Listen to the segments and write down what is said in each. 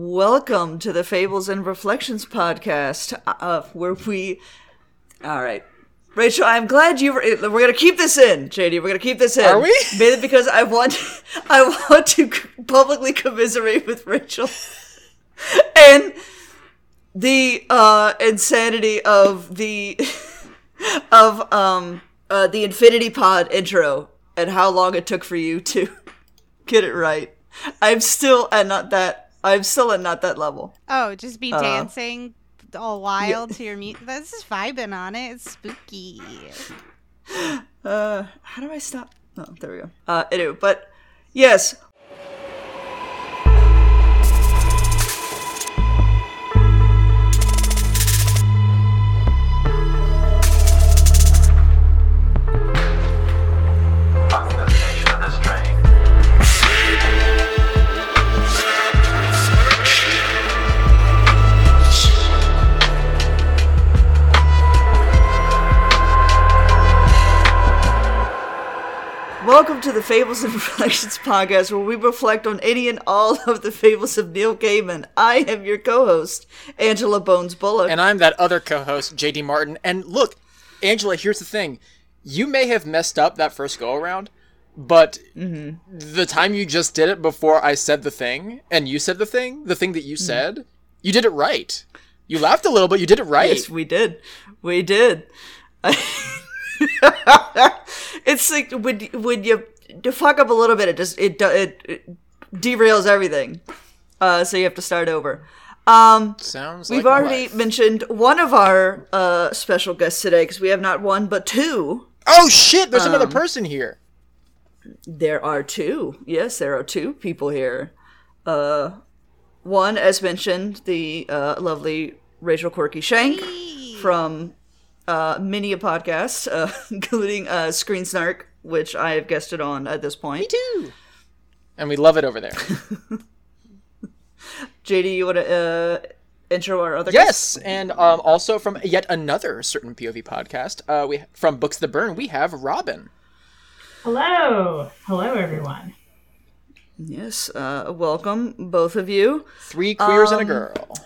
Welcome to the Fables and Reflections podcast, uh, where we. All right, Rachel, I'm glad you were. We're gonna keep this in, JD. We're gonna keep this in. Are we? Mainly because I want, I want to publicly commiserate with Rachel, and the uh, insanity of the of um uh, the Infinity Pod intro and how long it took for you to get it right. I'm still at not that. I'm still at not that level. Oh, just be dancing all wild to your music. This is vibing on it. It's spooky. Uh, how do I stop? Oh, there we go. Uh, anyway, but yes, welcome to the Fables and Reflections podcast, where we reflect on any and all of the fables of Neil Gaiman. I am your co-host, Angela Bones Bullock. And I'm that other co-host, JD Martin. And look, Angela, here's the thing: you may have messed up that first go around, but mm-hmm. the time you just did it before I said the thing, and you said the thing, the thing that you mm-hmm. said, you did it right. You laughed a little, but you did it right. Yes, we did. We did. it's like when when you, fuck up a little bit, it just it it, it derails everything. Uh, so you have to start over. Um, Sounds. we've like already mentioned one of our uh, special guests today because we have not one but two. Oh shit! There's another Um, person here. There are two. Yes, there are two people here. Uh, one, as mentioned, the uh, lovely Rachel Quirky Shank from uh, many a podcast, uh, including uh, Screen Snark, which I have guested on at this point. Me too. And we love it over there. JD, you want to uh, intro our other guests? yes, and um, also from yet another certain POV podcast, uh, we from Books that Burn, we have Robin. Hello. Hello, everyone. Yes. Uh, welcome, both of you. Three queers Um, and a girl.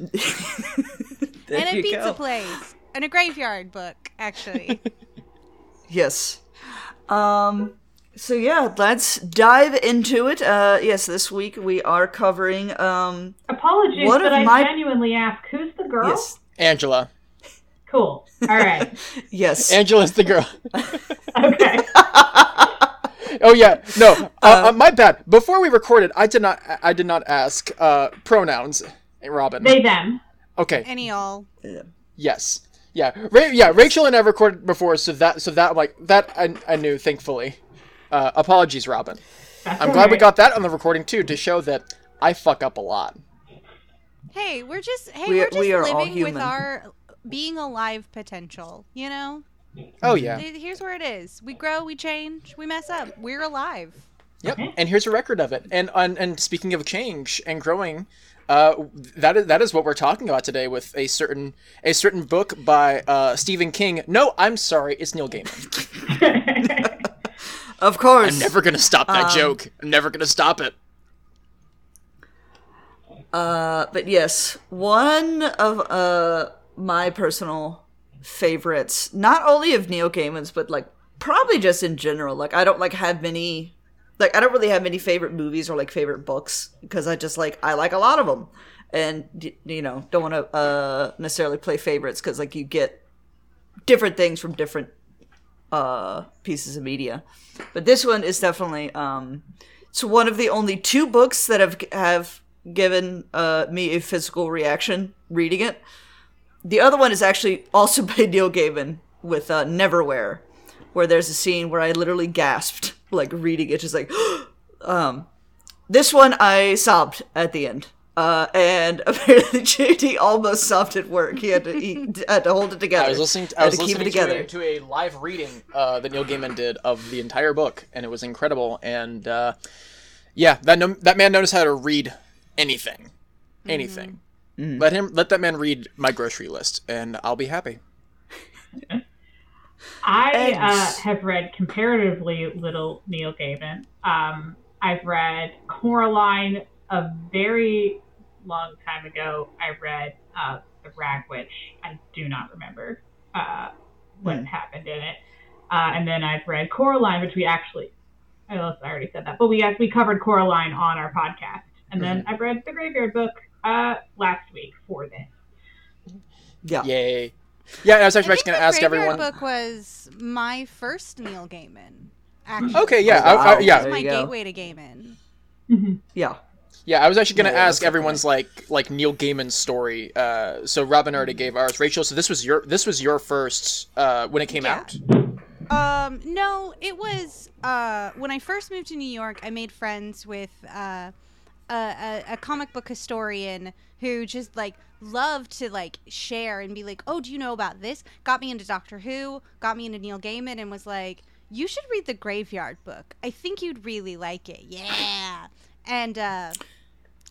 There and a pizza go. place. And a graveyard book, actually. Yes. Um so yeah, let's dive into it. Uh yes, this week we are covering um Apologies, One but I my- genuinely ask, who's the girl? yes. Angela. Cool. All right. Yes. Angela's the girl. okay. Oh yeah, no, uh, uh, my bad. Before we recorded, I did not, I did not ask uh, pronouns. Robin. They, them. okay. Any all. Yes. Yeah. Ra- yeah. Rachel and I recorded before, so that, so that, like that, I, I knew. Thankfully. Uh, apologies, Robin. That's I'm all glad we got that on the recording too, to show that I fuck up a lot. Hey, we're just hey, We- we, are just we are living with our being alive potential, you know? Oh yeah. Here's where it is. We grow, we change, we mess up. We're alive. Yep. And here's a record of it. And and, and speaking of change and growing, uh, that is that is what we're talking about today with a certain a certain book by uh, Stephen King. No, I'm sorry, it's Neil Gaiman. Of course. I'm never gonna stop Um, that joke. I'm never gonna stop it. Uh, but yes, one of uh my personal favorites, not only of Neil Gaiman's, but like probably just in general. Like I don't like have many, like I don't really have many favorite movies or like favorite books because I just like I like a lot of them, and you know don't want to uh necessarily play favorites because like you get different things from different uh pieces of media. But this one is definitely um it's one of the only two books that have have given uh, me a physical reaction reading it. The other one is actually also by Neil Gaiman with uh, Neverwhere, where there's a scene where I literally gasped like reading it, just like. um, this one I sobbed at the end. Uh, and apparently JD almost sobbed at work. He had to he had to hold it together. I was listening. I was to keep it together. to, a, to a live reading uh, that Neil Gaiman did of the entire book, and it was incredible. And uh, yeah, that no, that man knows how to read anything, anything. Mm-hmm. Let him let that man read my grocery list, and I'll be happy. I uh, have read comparatively little Neil Gaiman. Um, I've read Coraline, a very long time ago, I read uh, The Rag Witch. I do not remember uh, what Hmm. happened in it. Uh, and then I've read Coraline, which we actually, I guess I already said that, but we we covered Coraline on our podcast. And then Mm-hmm. I've read The Graveyard Book uh, last week for this. Yeah. Yay. Yeah, I was actually think going to ask Graveyard everyone. book was my first Neil Gaiman. Actually, Okay, yeah, Oh, I- I- yeah, It my go. gateway to Gaiman. Mhm. Yeah. Yeah, I was actually going to Yeah, ask that's everyone's like like Neil Gaiman's story. Uh, so Robin already gave ours. Rachel, so this was your this was your first uh, when it came Yeah. out. Um, no, it was uh when I first moved to New York. I made friends with uh, a, a comic book historian who just like loved to like share and be like, "Oh, do you know about this?" Got me into Doctor Who, got me into Neil Gaiman, and was like, "You should read the Graveyard Book. I think you'd really like it." Yeah, and uh.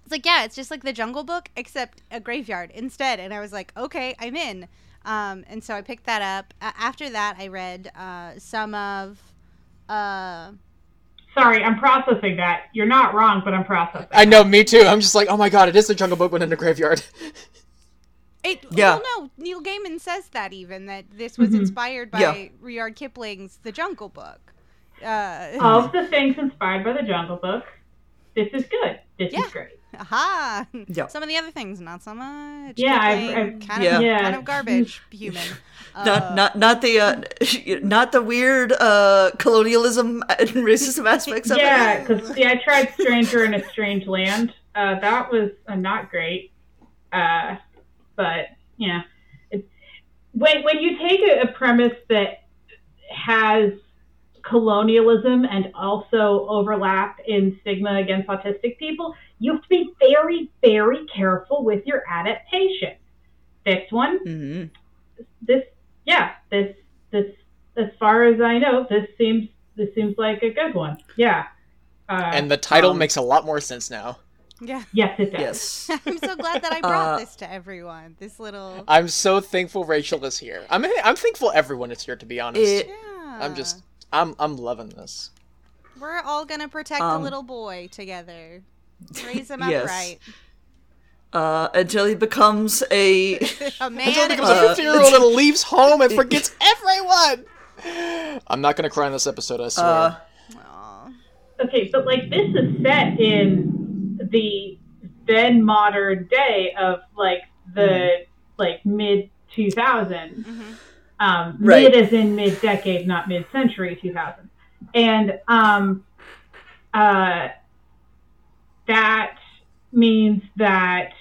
It's like, yeah, it's just like the Jungle Book, except a graveyard instead. And I was like, okay, I'm in. Um, and so I picked that up. A after that, I read uh, some of. Sorry, I'm processing that. You're not wrong, but I'm processing. I know, me too. I'm just like, oh my god, it is the Jungle Book, but in a graveyard. it, Yeah. Well, no, Neil Gaiman says that even that this was Mhm. inspired by Yeah. Rudyard Kipling's The Jungle Book. Uh, Of the things inspired by the Jungle Book, this is good. This Yeah. is great. Aha. Yeah. Some of the other things, not so much. Yeah, I've- I've- kind Yeah. of, Yeah. kind of garbage human. Not Uh, not not the uh, not the weird uh, colonialism and racism aspects of Yeah, it. Yeah, because see, I tried Stranger in a Strange Land. Uh, that was uh, not great. Uh, but yeah, it's, when when you take a, a premise that has colonialism and also overlap in stigma against autistic people, you have to be very very careful with your adaptation. This one, mm-hmm. this yeah, this this as far as I know, this seems this seems like a good one. Yeah. Uh, and the title Um, makes a lot more sense now. yeah. yes, it does. Yes. I'm so glad that I brought Uh, this to everyone. This little. I'm so thankful Rachel is here. I'm I'm thankful everyone is here. To be honest, It- yeah. I'm just I'm I'm loving this. We're all gonna protect Um, a little boy together. Raise him Yes. upright. Uh, until he becomes a A man. Until he becomes Uh, a 50 year old and leaves home and forgets everyone. I'm not gonna cry in this episode. I swear. uh, Okay, but like this is set in the then modern day of like the like mid 2000s. Mhm. Um, Right. Mid as in mid decade, not mid century 2000. And um, uh, that means that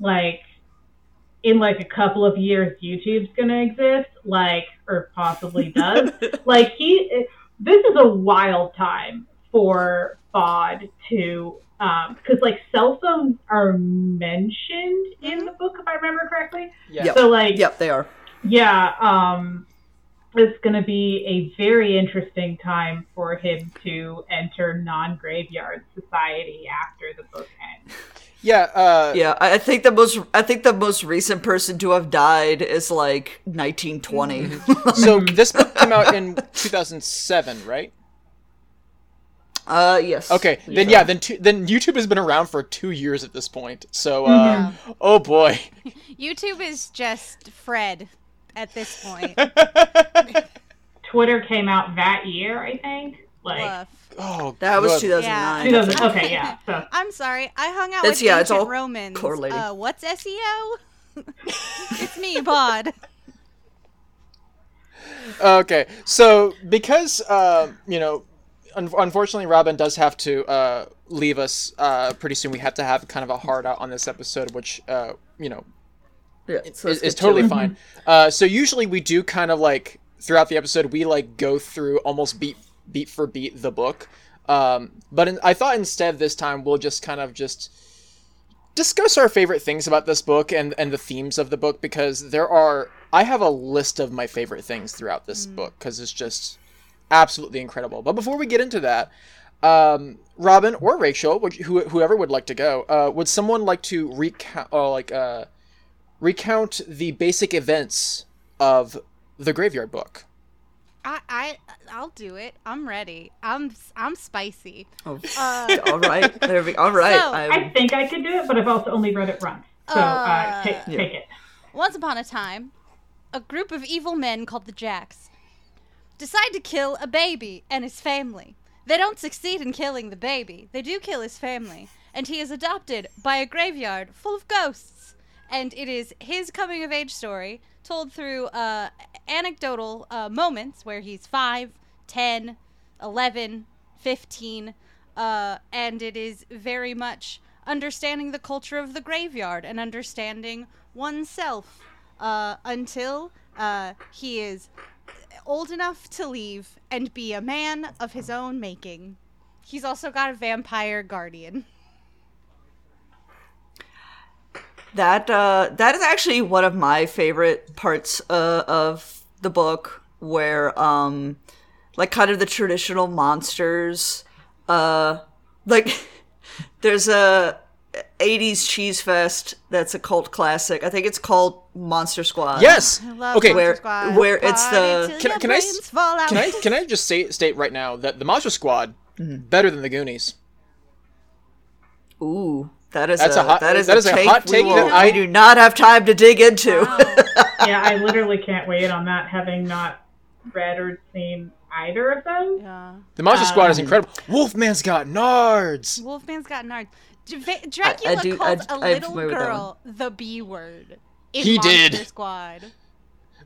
like in like a couple of years YouTube's gonna exist, like or possibly does. like he this is a wild time for Bod to um because like cell phones are mentioned in the book if I remember correctly. yeah. Yep. So like yep, they are. yeah, um, it's going to be a very interesting time for him to enter non-graveyard society after the book ends. Yeah. Uh, Yeah, I I think the most I think the most recent person to have died is like 1920. So this book came out in 2007, right? uh, yes. Okay. Then yeah. Then two, then YouTube has been around for two years at this point. So uh, oh boy. YouTube is just Fred at this point. Twitter came out that year, I think. Like Woof. Oh, That was good. 2009. 2000. Okay, yeah. So I'm sorry. I hung out It's- with yeah, it's ancient all Romans. correlated. Uh, what's SEO? it's me, Bod. Okay, so because uh, you know, un- unfortunately, Robin does have to uh, leave us uh, pretty soon. We have to have kind of a hard out on this episode, which uh, you know Yeah, so is totally fine. Uh, so usually we do kind of like throughout the episode we like go through almost beat beat for beat the book. Um, but in, I thought instead this time we'll just kind of just discuss our favorite things about this book and and the themes of the book because there are I have a list of my favorite things throughout this book because it's just absolutely incredible. But before we get into that, um, Robin or Rachel, whoever would like to go, uh, would someone like to recount, uh, like uh, recount the basic events of the Graveyard Book? I, I I'll do it. I'm ready. I'm I'm spicy. Oh, Uh, all right. There we. All right. So- I think I could do it, but I've also only read it once. So uh, Uh, take, Yeah. take it. Once upon a time, a group of evil men called the Jacks decide to kill a baby and his family. They don't succeed in killing the baby. They do kill his family, and he is adopted by a graveyard full of ghosts. And it is his coming of age story told through uh, anecdotal uh, moments where he's 5, 10, 11, 15, uh, and it is very much understanding the culture of the graveyard and understanding oneself uh, until uh, he is old enough to leave and be a man of his own making. He's also got a vampire guardian. That uh, that is actually one of my favorite parts uh, of the book, where um, like kind of the traditional monsters, uh, like there's a 80s cheese fest that's a cult classic. I think it's called Monster Squad. Yes. I love Okay. Monster Where- Squad. where it's the- till Can I- can I s- brains fall out. Can I can I just say state right now that the Monster Squad better than the Goonies? Ooh, that is That's a, a hot- that is that a is a take hot we take will- that I- we do not have time to dig into. yeah, I literally can't wait on that, having not read or seen either of those. Yeah. The Monster Squad Um, is incredible. Wolfman's got nards. Wolfman's got nards. Dra- Dracula do- called I- a I'm little familiar with that girl the B word. In He Monster did. Squad.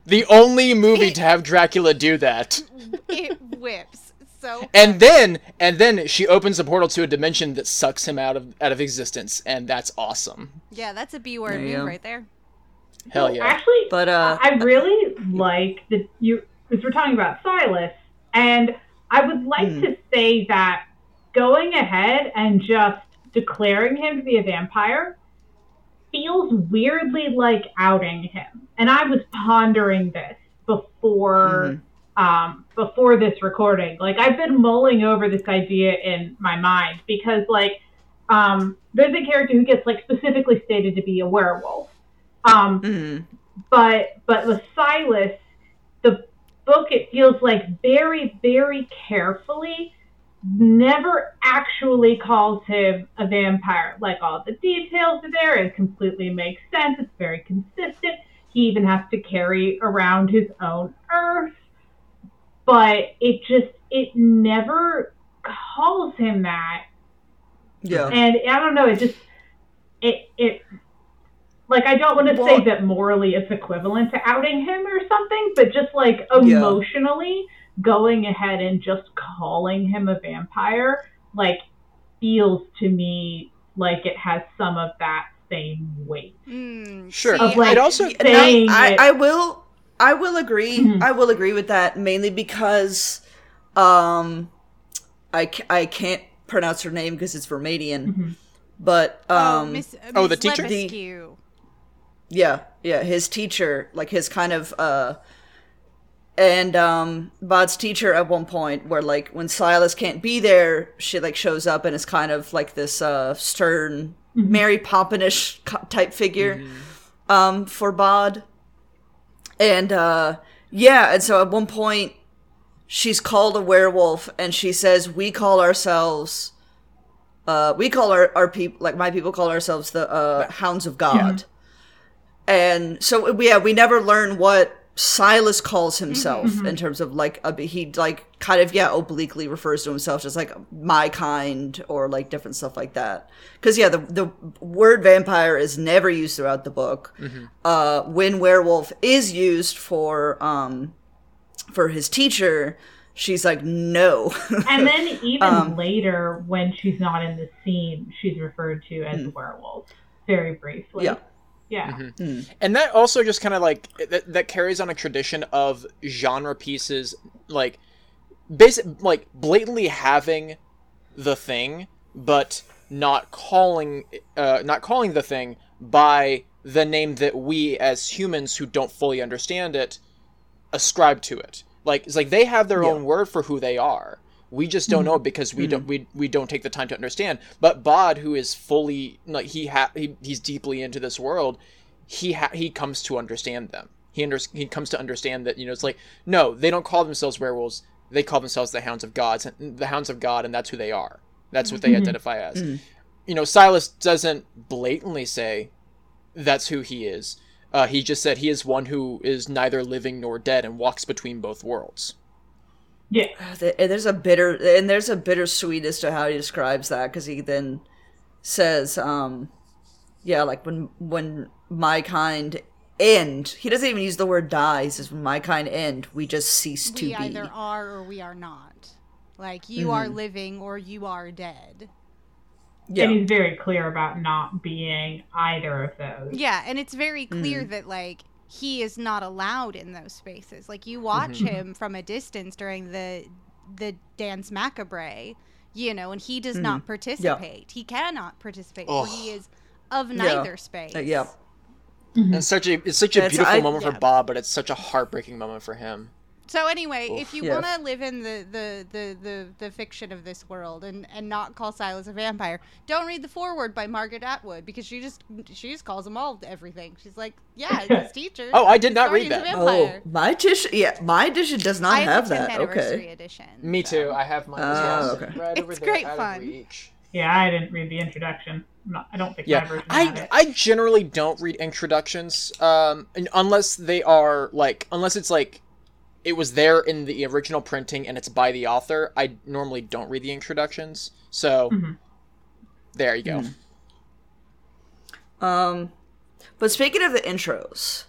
The only movie to have Dracula do that. It whips so. And then and then she opens a portal to a dimension that sucks him out of out of existence, and that's awesome. Yeah, that's a B word There you move right there. Hell yeah. Actually, But, uh, I really like that you because we're talking about Silas, and I would like Hmm. to say that going ahead and just declaring him to be a vampire feels weirdly like outing him. And I was pondering this before um, before this recording. Like I've been mulling over this idea in my mind because like um, there's a character who gets like specifically stated to be a werewolf. Um, Mhm. but but with Silas, the book it feels like very very carefully never actually calls him a vampire. Like all the details are there, it completely makes sense. It's very consistent. He even has to carry around his own earth, but it just it never calls him that Yeah. and I don't know, it just it it like I don't want to Well- say that morally it's equivalent to outing him or something, but just like emotionally going ahead and just calling him a vampire like feels to me like it has some of that same weight. Mm, Sure. see, Of like It also- And saying I, it- I, I will I will agree Mhm. I will agree with that mainly because um I, I can't pronounce her name because it's Vermadian Mhm. but oh, um Miss, oh, the Miss teacher? Lupescu. yeah yeah his teacher like his kind of uh and um Bod's teacher at one point where like when Silas can't be there she like shows up and is kind of like this uh stern Mary Poppinish type figure um for Bod and uh yeah and so at one point she's called a werewolf and she says we call ourselves uh we call our our people like my people call ourselves the uh hounds of god. And so we- yeah we never learn what silas calls himself in terms of like a, he like kind of yeah obliquely refers to himself as like my kind or like different stuff like that. Because yeah the the word vampire is never used throughout the book. Uh when werewolf is used for um for his teacher she's like no. And then even Um, later when she's not in the scene, she's referred to as a werewolf very briefly. Yeah. Yeah. and that also just kind of like that, that carries on a tradition of genre pieces like basic like blatantly having the thing but not calling uh, not calling the thing by the name that we as humans who don't fully understand it ascribe to it like it's like they have their Yeah. own word for who they are we just don't know mm-hmm. because we don't mm-hmm. we, we don't take the time to understand but bod who is fully like he ha- he, he's deeply into this world he ha- he comes to understand them he under- he comes to understand that you know it's like no, they don't call themselves werewolves. They call themselves the Hounds of Gods, and the Hounds of God, and that's who they are. That's what they mm-hmm. identify as. You know, Silas doesn't blatantly say that's who he is. Uh, he just said he is one who is neither living nor dead and walks between both worlds. Yeah. And there's a bitter and there's a bittersweet as to how he describes that because he then says, um, yeah, like when when my kind end, he doesn't even use the word die. He says, "When my kind end, we just cease to we be." either are or we are not. Like you are living or you are dead. yeah, And he's very clear about not being either of those. Yeah, and it's very clear Mm-hmm. that like he is not allowed in those spaces. Like you watch Mm-hmm. him from a distance during the the danse macabre, you know, and he does Mm-hmm. not participate. He cannot participate, for he is of neither space. Uh, yeah. And such a it's such a That's- beautiful I- moment yeah. for Bod, but it's such a heartbreaking moment for him. So anyway, if you Yeah. want to live in the, the, the, the, the fiction of this world and, and not call Silas a vampire, don't read the foreword by Margaret Atwood because she just she just calls them all everything. She's like, yeah, it's his teacher. Oh, I did not read Sorry, he's a that. Oh, my edition. Yeah, my edition does not I have the 10th that. anniversary Okay. edition. Me so. too. I have mine as Oh, well. okay. Right It's there, great out fun. Yeah, I didn't read the introduction. I'm not, I don't think Yeah, version had I. I generally don't read introductions, um, unless they are like unless it's like it was there in the original printing and it's by the author. I normally don't read the introductions, so there you go. Um, but speaking of the intros,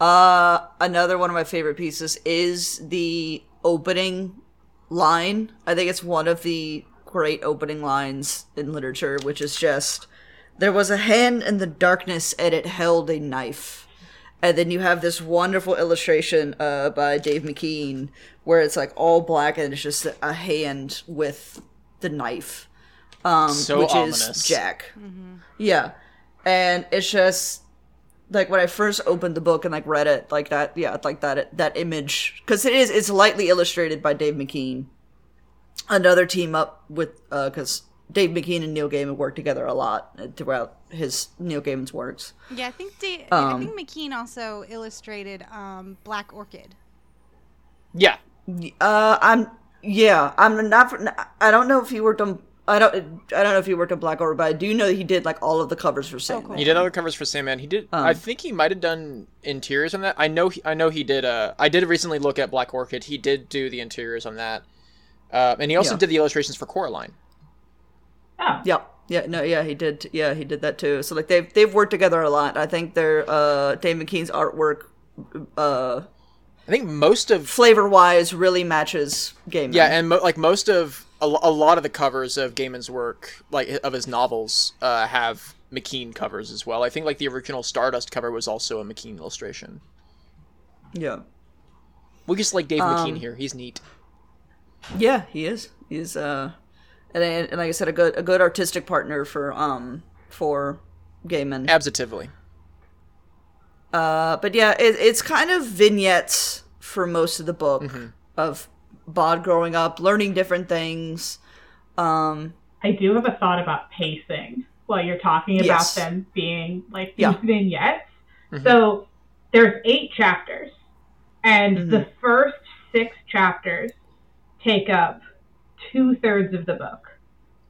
uh, another one of my favorite pieces is the opening line. I think it's one of the great opening lines in literature, which is just there was a hand in the darkness and it held a knife. And then you have this wonderful illustration uh, by Dave McKean where it's like all black and it's just a hand with the knife, um, So which ominous. is Jack. Yeah. And it's just like when I first opened the book and like read it, like that, yeah, like that that image because it is it's lightly illustrated by Dave McKean. Another team up with because Dave McKean and Neil Gaiman worked together a lot throughout his Neil Gaiman's works. Yeah, I think Da- Um, I think McKean also illustrated um, Black Orchid. Yeah, Uh, I'm yeah, I'm not. I don't know if he worked on. I don't. I don't know if he worked on Black Orchid, but I do know that he did like all of the covers for Sandman. cool. he did other covers for Sandman. He did. I think he might have done interiors on that. I know. He, I know he did. Uh, I did recently look at Black Orchid. He did do the interiors on that, uh, and he also Yeah. did the illustrations for Coraline. Oh, Yeah, yeah, no, yeah, he did. Yeah, he did that too. So like they've they've worked together a lot. I think their uh, Dave McKean's artwork, uh, I think most of flavor wise, really matches Gaiman. Yeah, and mo- like most of a, a lot of the covers of Gaiman's work, like of his novels, uh, have McKean covers as well. I think like the original Stardust cover was also a McKean illustration. yeah, We just like Dave Um, McKean here. He's neat. yeah, he is. He's uh, and, and like I said, a good a good artistic partner for um for Gaiman. Absolutely. Uh, but yeah, it, it's kind of vignettes for most of the book Mm-hmm. of Bod growing up, learning different things. Um, I do have a thought about pacing while you're talking about Yes. them being like these Yeah. vignettes. Mm-hmm. So there's eight chapters, and Mm-hmm. the first six chapters take up two thirds of the book.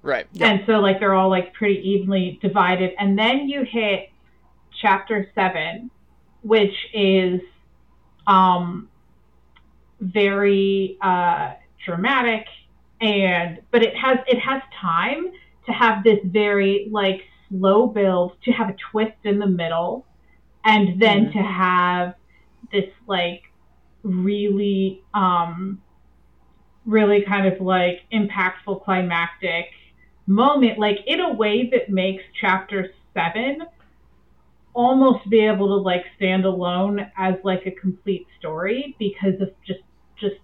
Right. And so like they're all like pretty evenly divided. And then you hit chapter seven, which is um very uh dramatic and but it has it has time to have this very like slow build to have a twist in the middle and then to have this like really um really kind of like impactful climactic moment. Like in a way that makes chapter 7 almost be able to like stand alone as like a complete story because of just just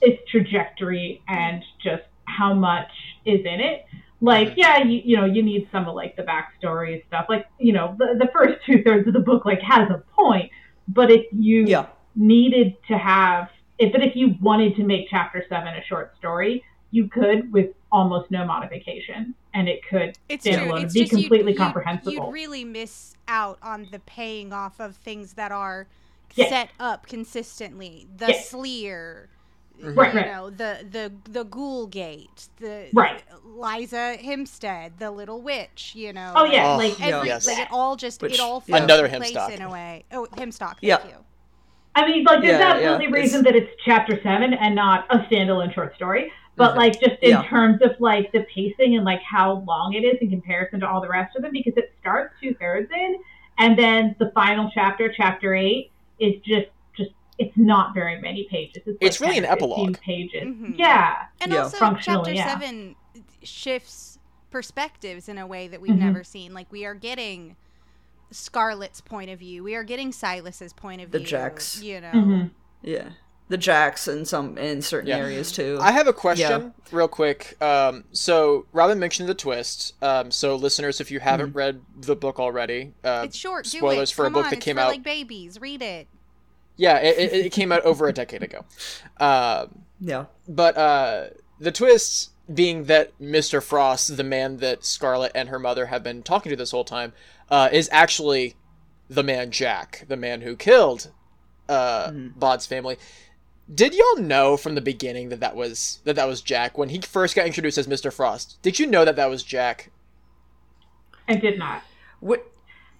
its trajectory and just how much is in it. Like yeah you, you know you need some of like the backstory and stuff. Like you know the, the first two thirds of the book like has a point but if you yeah, needed to have if but if you wanted to make chapter seven a short story, you could with almost no modification, and it could It's stand true. alone, It's be just you'd- completely you'd, comprehensible. You'd really miss out on the paying off of things that are, Yeah. set up consistently. The Yeah. Sleer, mm-hmm. Right, you right. know, the the the Ghoul Gate, the Right. Liza Hempstock, the Little Witch. You know. Oh yeah, Oh, like Every, Yes. like it all just Which- it all yeah. Another into place Hempstock. in a way. Oh, Hempstock. Thank Yeah. you. I mean, like, there's Yeah, absolutely yeah, reason that it's chapter seven and not a standalone short story. But Mhm. like, just in Yeah. terms of like the pacing and like how long it is in comparison to all the rest of them, because it starts two thirds in, and then the final chapter, chapter eight, is just just it's not very many pages. It's, It's really an or 15 epilogue. Pages. Mhm. Yeah. And Yeah. also, chapter yeah. seven shifts perspectives in a way that we've Mhm. never seen. Like we are getting Scarlet's point of view. We are getting Silas's point of view. The view. Jacks. You know. Mhm. Yeah, the jacks in some in certain Yeah. areas too. I have a question, real quick. Um, so Robin mentioned the twist. Um, so listeners, if you haven't read the book already, uh, It's short. Do spoilers it. for a book on, that came out. like babies. Read it. Yeah, it, it, it came out over a decade ago. Um, yeah, but uh, the twist being that Mr. Frost, the man that Scarlet and her mother have been talking to this whole time, uh, is actually the man Jack, the man who killed uh, Bod's family. Did y'all know from the beginning that that was that that was Jack when he first got introduced as Mr. Frost? Did you know that that was Jack? I did not. Wh-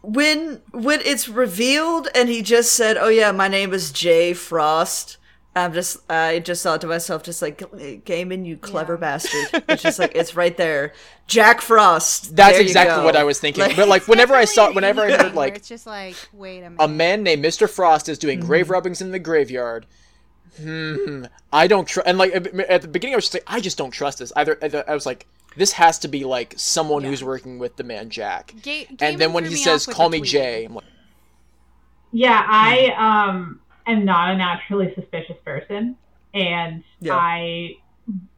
when when it's revealed and he just said, "Oh yeah, my name is Jay Frost," I'm just I just thought to myself, just like Gaiman, you clever Yeah. bastard. It's just like it's right there, Jack Frost. That's There you exactly go. what I was thinking. Like- but like whenever I saw, whenever I heard like it's just like, wait a minute. a man named Mr. Frost is doing Mm-hmm. grave rubbings in the graveyard. Hmm. I don't trust. And like at the beginning, I was just like, I just don't trust this. Either I was like, this has to be like someone who's working with the man Jack. Ga- And then when he says, "Call me tweet. Jay," I'm like, Yeah, I um am not a naturally suspicious person, and Yeah. I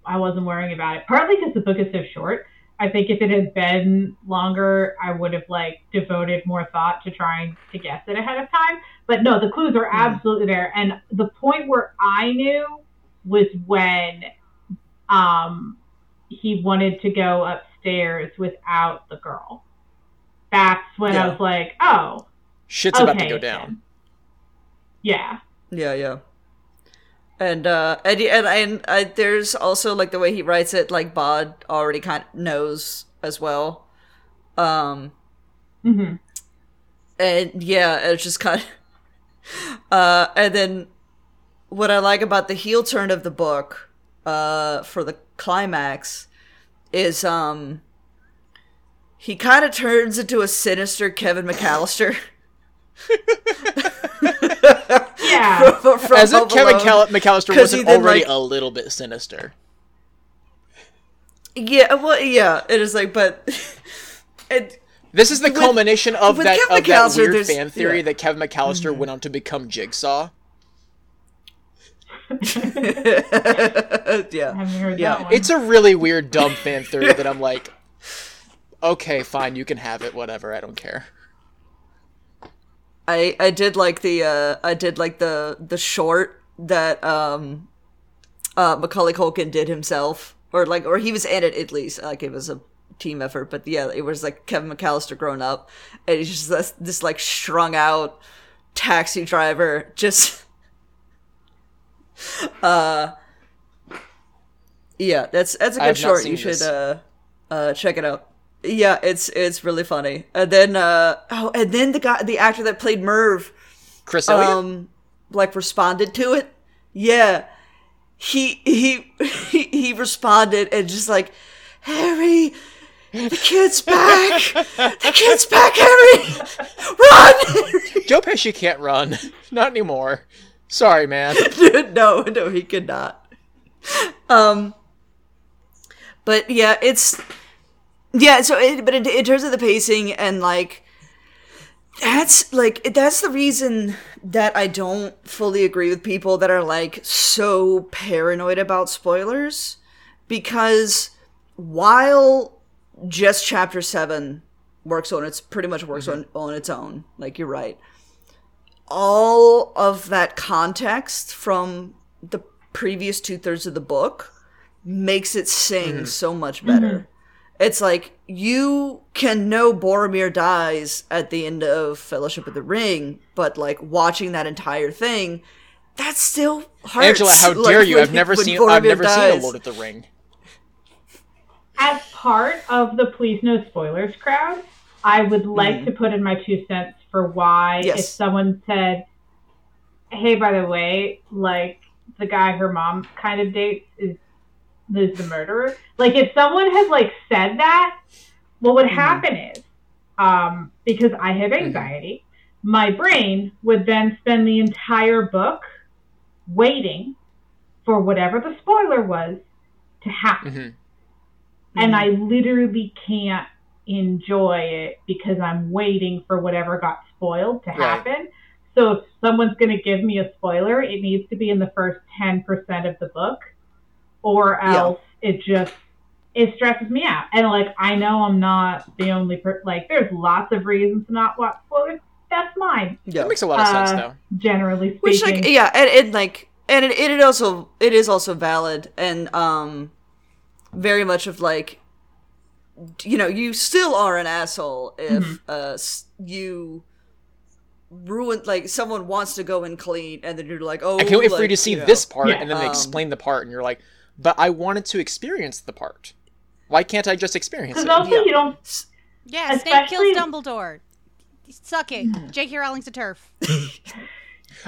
I wasn't worrying about it. Partly because the book is so short. I think if it had been longer, I would have like devoted more thought to trying to guess it ahead of time. But no, the clues are absolutely there, and the point where I knew was when um he wanted to go upstairs without the girl. That's when Yeah. I was like, oh, "Shit's okay. about to go down." Yeah. Yeah, yeah. And uh and and, and I, there's also like the way he writes it like Bod already kind of knows as well. Um hmm and yeah, it's just kind of uh and then what I like about the heel turn of the book uh for the climax is um he kind of turns into a sinister Kevin McAllister. Yeah. from, from As if Kevin Alone. Cal- McAllister 'Cause he wasn't then, already like- a little bit sinister. Yeah, well, yeah, it is like, but it, This is the With- culmination of with that Kevin of that weird fan theory yeah. that Kevin McAllister mm-hmm. went on to become Jigsaw. yeah, Yeah. It's a really weird, dumb fan theory that I'm like, okay, fine, you can have it, whatever, I don't care. I I did like the uh I did like the the short that um uh Macaulay Culkin did himself. Or like or he was in it at least like it was a team effort. But yeah it was like Kevin McAllister grown up. And he's just this, this like strung out taxi driver just uh yeah that's that's a good short. You should this. uh uh check it out yeah it's it's really funny and then uh oh and then the guy the actor that played merv Chris Elliott? um like responded to it yeah he he he, he responded and just like harry the kid's back the kid's back harry run Joe Pesci can't run. Not anymore. Sorry, man. no no he could not um but yeah it's yeah so it, but in, in terms of the pacing and like that's like that's the reason that i don't fully agree with people that are like so paranoid about spoilers. Because while just chapter 7 works on its pretty much works mm-hmm. on on its own like you're right. All of that context from the previous two thirds of the book makes it sing mm-hmm. so much better. Mm-hmm. It's like you can know Boromir dies at the end of Fellowship of the Ring, but like watching that entire thing, that still hurts. Angela, how Like, dare you? when- I've never when seen I've Boromir never seen a Lord of the Ring. As part of the please no spoilers crowd, I would like Mhm. to put in my two cents for why Yes. if someone said, "Hey, by the way, like the guy her mom kind of dates is is the murderer," like if someone had like said that, what would happen is, um, because I have anxiety, my brain would then spend the entire book waiting for whatever the spoiler was to happen. Hmm and I literally can't enjoy it because I'm waiting for whatever got spoiled to Right. happen. So if someone's going to give me a spoiler, it needs to be in the first 10% of the book or Yeah. else it just it stresses me out. And like I know I'm not the only per- like there's lots of reasons to not watch spoilers. That's mine, Yeah. That makes a lot of sense Uh, though. generally speaking. Which like yeah, and, and like and it, it also it is also valid and um very much of like you know you still are an asshole if Mm-hmm. uh you ruin like someone wants to go and clean and then you're like oh I can't wait for you to see know. this part, Yeah. and then they Um, explain the part, and you're like, "But I wanted to experience the part. Why can't I just experience Because it?" also Yeah. you don't Yeah, Snape Especially- kills Dumbledore. Suck it. J.K. Rowling's a TERF.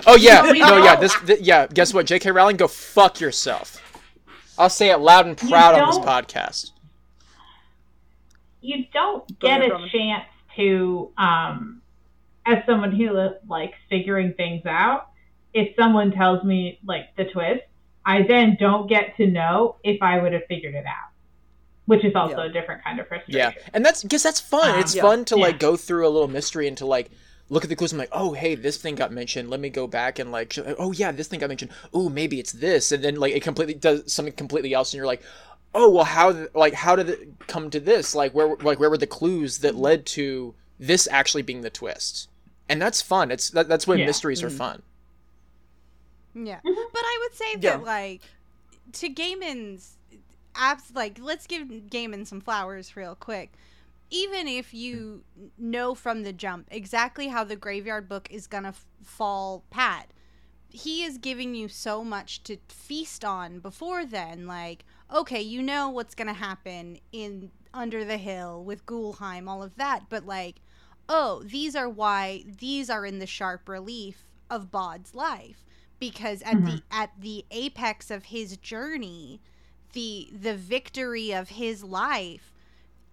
Oh yeah, No, we yeah, don't. this, yeah. Guess what, J.K. Rowling, go fuck yourself. I'll say it loud and proud on this podcast. you don't get ahead, a chance to um as someone who li- likes figuring things out if someone tells me like the twist i then don't get to know if i would have figured it out which is also Yeah. a different kind of frustration Yeah, and that's because that's fun. Um, it's Yeah. fun to Yeah. like go through a little mystery and to like look at the clues. I'm like, oh hey, this thing got mentioned. Let me go back and like, oh yeah, this thing got mentioned. Oh maybe it's this, and then like it completely does something completely else, and you're like, oh well, how like how did it come to this? Like where like where were the clues that led to this actually being the twist? And that's fun. It's that, that's when Yeah. mysteries are Mhm. fun. Yeah. Mhm. But I would say Yeah. that like to Gaiman's apps like let's give Gaiman some flowers real quick. Even if you know from the jump exactly how the graveyard book is going to f- fall pat, he is giving you so much to feast on before then like okay, you know what's going to happen in Under the Hill with Ghoulheim all of that, but like oh, these are why these are in the sharp relief of Bod's life because at the mm-hmm. at the apex of his journey, the the victory of his life,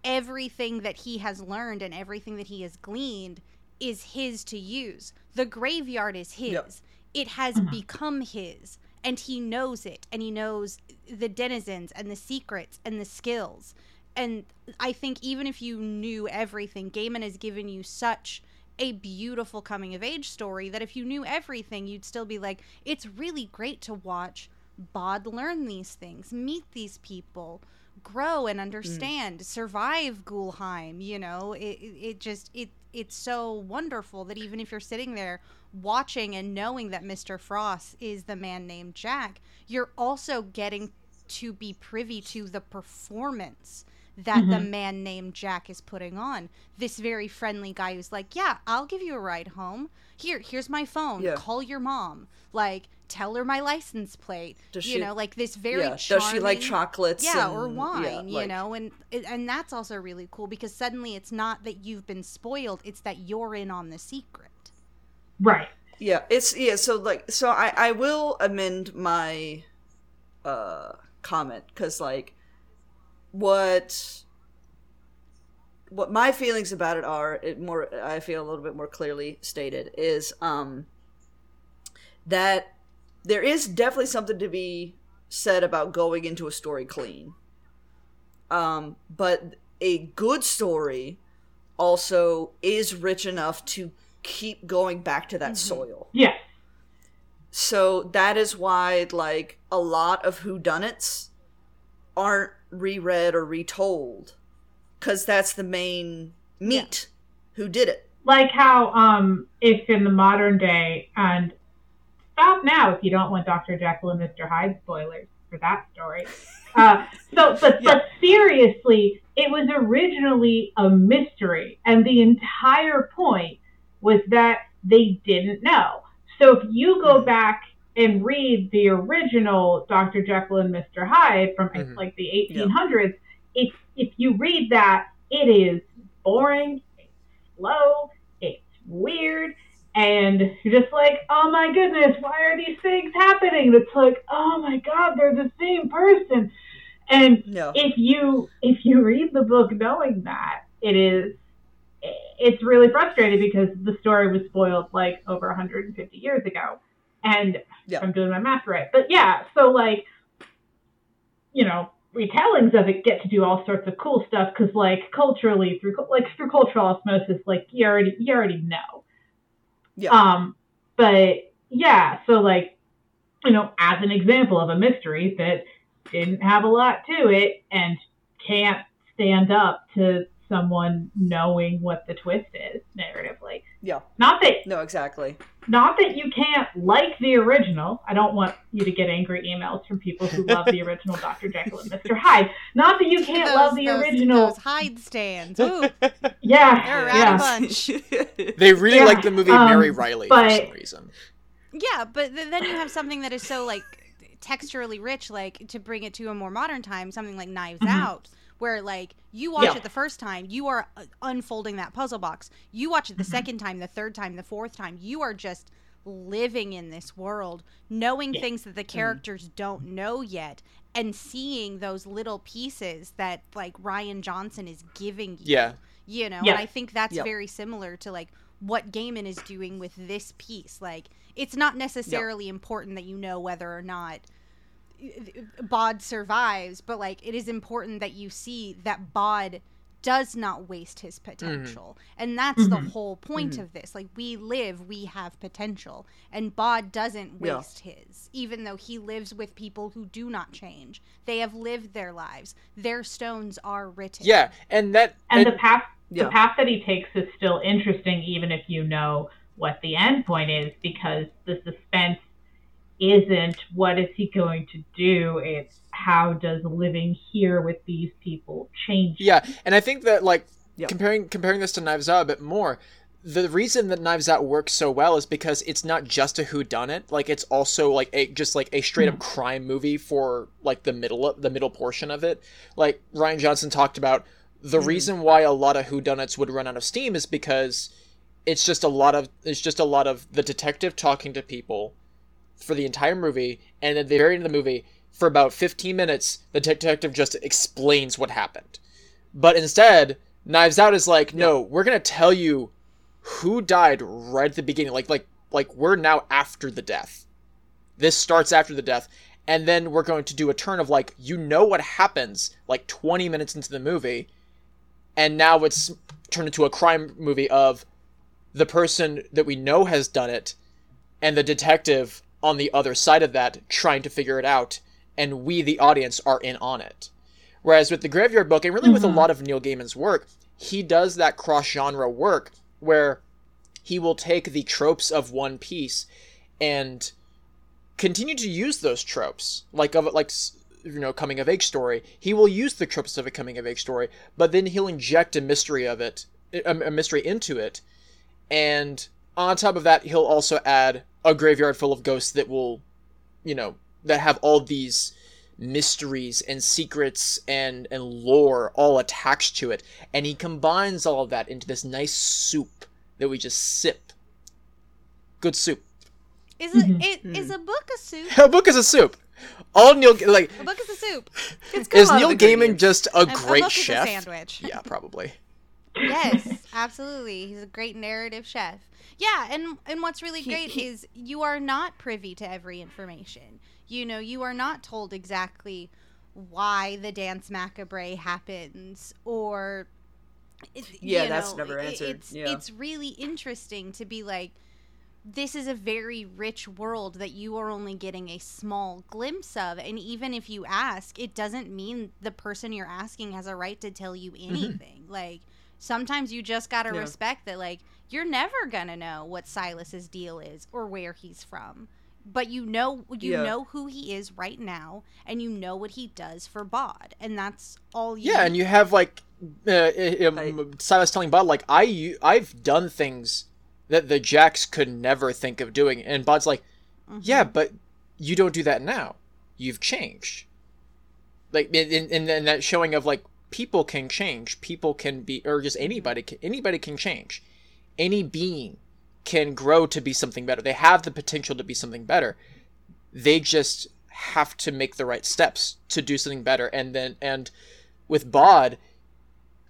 everything that he has learned and everything that he has gleaned is his to use. The graveyard is his. Yep. It has mm-hmm. become his and he knows it and he knows the denizens and the secrets and the skills. And I think even if you knew everything, Gaiman has given you such a beautiful coming of age story that if you knew everything, you'd still be like, it's really great to watch Bod learn these things, meet these people, grow and mm. understand, survive Ghoulheim. You know, it it just it it's so wonderful that even if you're sitting there watching and knowing that Mr. Frost is the man named Jack, you're also getting to be privy to the performance that the man named Jack is putting on. This very friendly guy who's like, "Yeah, I'll give you a ride home. Here, here's my phone. Yeah. Call your mom. Like, tell her my license plate. Does you she- know, like this very yeah. Does she like chocolates? yeah, or wine, yeah, you like- know, and and that's also really cool because suddenly it's not that you've been spoiled; it's that you're in on the secret. right Yeah, it's yeah. So like, so I I will amend my uh comment because like what what my feelings about it are it more I feel a little bit more clearly stated is um that there is definitely something to be said about going into a story clean. Um, but a good story also is rich enough to keep going back to that soil. yeah So that is why like a lot of whodunits aren't reread or retold cuz that's the main meat who did it. like how um if in the modern day and stop now if you don't want Dr. Jekyll and Mr. Hyde spoilers. for that story. Uh, so, but but seriously, it was originally a mystery, and the entire point was that they didn't know. So if you go back and read the original Dr. Jekyll and Mr. Hyde from Mhm. like the 1800s, if if you read that, it is boring, it's slow, it's weird, and you're just like, oh my goodness, why are these things happening? It's like, oh my god, they're the same person. And No. if you if you read the book knowing that, it is it's really frustrating because the story was spoiled like over 150 years ago. And Yeah. I'm doing my math right. But yeah, so like you know, retellings of it get to do all sorts of cool stuff because like culturally through like through cultural osmosis like you already you already know Yeah. um but yeah so like you know as an example of a mystery that didn't have a lot to it and can't stand up to someone knowing what the twist is narratively Yeah. not that No, exactly. not that you can't like the original. I don't want you to get angry emails from people who love the original Dr. Jekyll and Mr. Hyde. Not that you can't those, love the those- original. Those Hyde stands. Ooh, yeah, they're a rowdy yeah. bunch. They really Yeah, like the movie um, Mary Reilly for some reason. Yeah, but then you have something that is so like texturally rich, like to bring it to a more modern time, something like Knives Mhm. Out, where like you watch Yeah. it the first time, you are uh, unfolding that puzzle box. You watch it Mm-hmm. the second time, the third time, the fourth time. You are just living in this world, knowing Yeah. things that the characters don't know yet. And seeing those little pieces that like Rian Johnson is giving you, Yeah. you know Yeah. and i think that's Yep. very similar to like what Gaiman is doing with this piece like it's not necessarily important that you know whether or not bod survives but like it is important that you see that bod does not waste his potential. And that's the Mhm. whole point of this. Like we live we have potential. And bod doesn't Yeah. waste his even though he lives with people who do not change. They have lived their lives. Their stones are written. Yeah, and that And and- the path Yeah. the path that he takes is still interesting even if you know what the end point is because the suspense isn't what is he going to do it's how does living here with these people change Yeah, and I think that like Yep. comparing comparing this to Knives Out a bit more, the reason that Knives Out works so well is because it's not just a who done it, like it's also like a just like a straight up mm-hmm. crime movie for like the middle the middle portion of it. Like Rian Johnson talked about the mm-hmm. reason why a lot of who done it's would run out of steam is because it's just a lot of it's just a lot of the detective talking to people for the entire movie and at the very end of the movie for about 15 minutes the detective just explains what happened. But instead knives out is like no we're gonna tell you who died right at the beginning like like like we're now after the death. This starts after the death and then we're going to do a turn of like you know what happens like 20 minutes into the movie and now it's turned into a crime movie of the person that we know has done it and the detective on the other side of that trying to figure it out and we the audience are in on it. Whereas with the graveyard book and really with a mm-hmm. lot of neil gaiman's work he does that cross genre work where he will take the tropes of one piece and continue to use those tropes like of like you know coming of age story. He will use the tropes of a coming of age story but then he'll inject a mystery of it a mystery into it and on top of that he'll also add a graveyard full of ghosts that will you know that have all these mysteries and secrets and and lore all attached to it and he combines all of that into this nice soup that we just sip good soup Is a mm-hmm. it is mm. a book a soup? a book is a soup all neil like A book is a soup. It's got a is neil gaiman just a A- great a book chef is a sandwich. yeah probably yes, absolutely. He's a great narrative chef. Yeah, and and what's really great is you are not privy to every information. You know, you are not told exactly why the danse macabre happens or it- Yeah, you that's know, never it- answered. It's Yeah. it's really interesting to be like this is a very rich world that you are only getting a small glimpse of and even if you ask it doesn't mean the person you're asking has a right to tell you mm-hmm. anything like sometimes you just got to Yeah. respect that like you're never going to know what Silas's deal is or where he's from but you know you Yeah. know who he is right now and you know what he does for bod and that's all you Yeah, and you have like uh, uh, um, I- Silas telling Bod like I I've done things that the Jacks could never think of doing, and Bod's like, yeah, but you don't do that now. You've changed. Like in in, in, in that showing of like people can change, people can be, or just anybody can, anybody can change, any being can grow to be something better. They have the potential to be something better. They just have to make the right steps to do something better, and then and with Bod,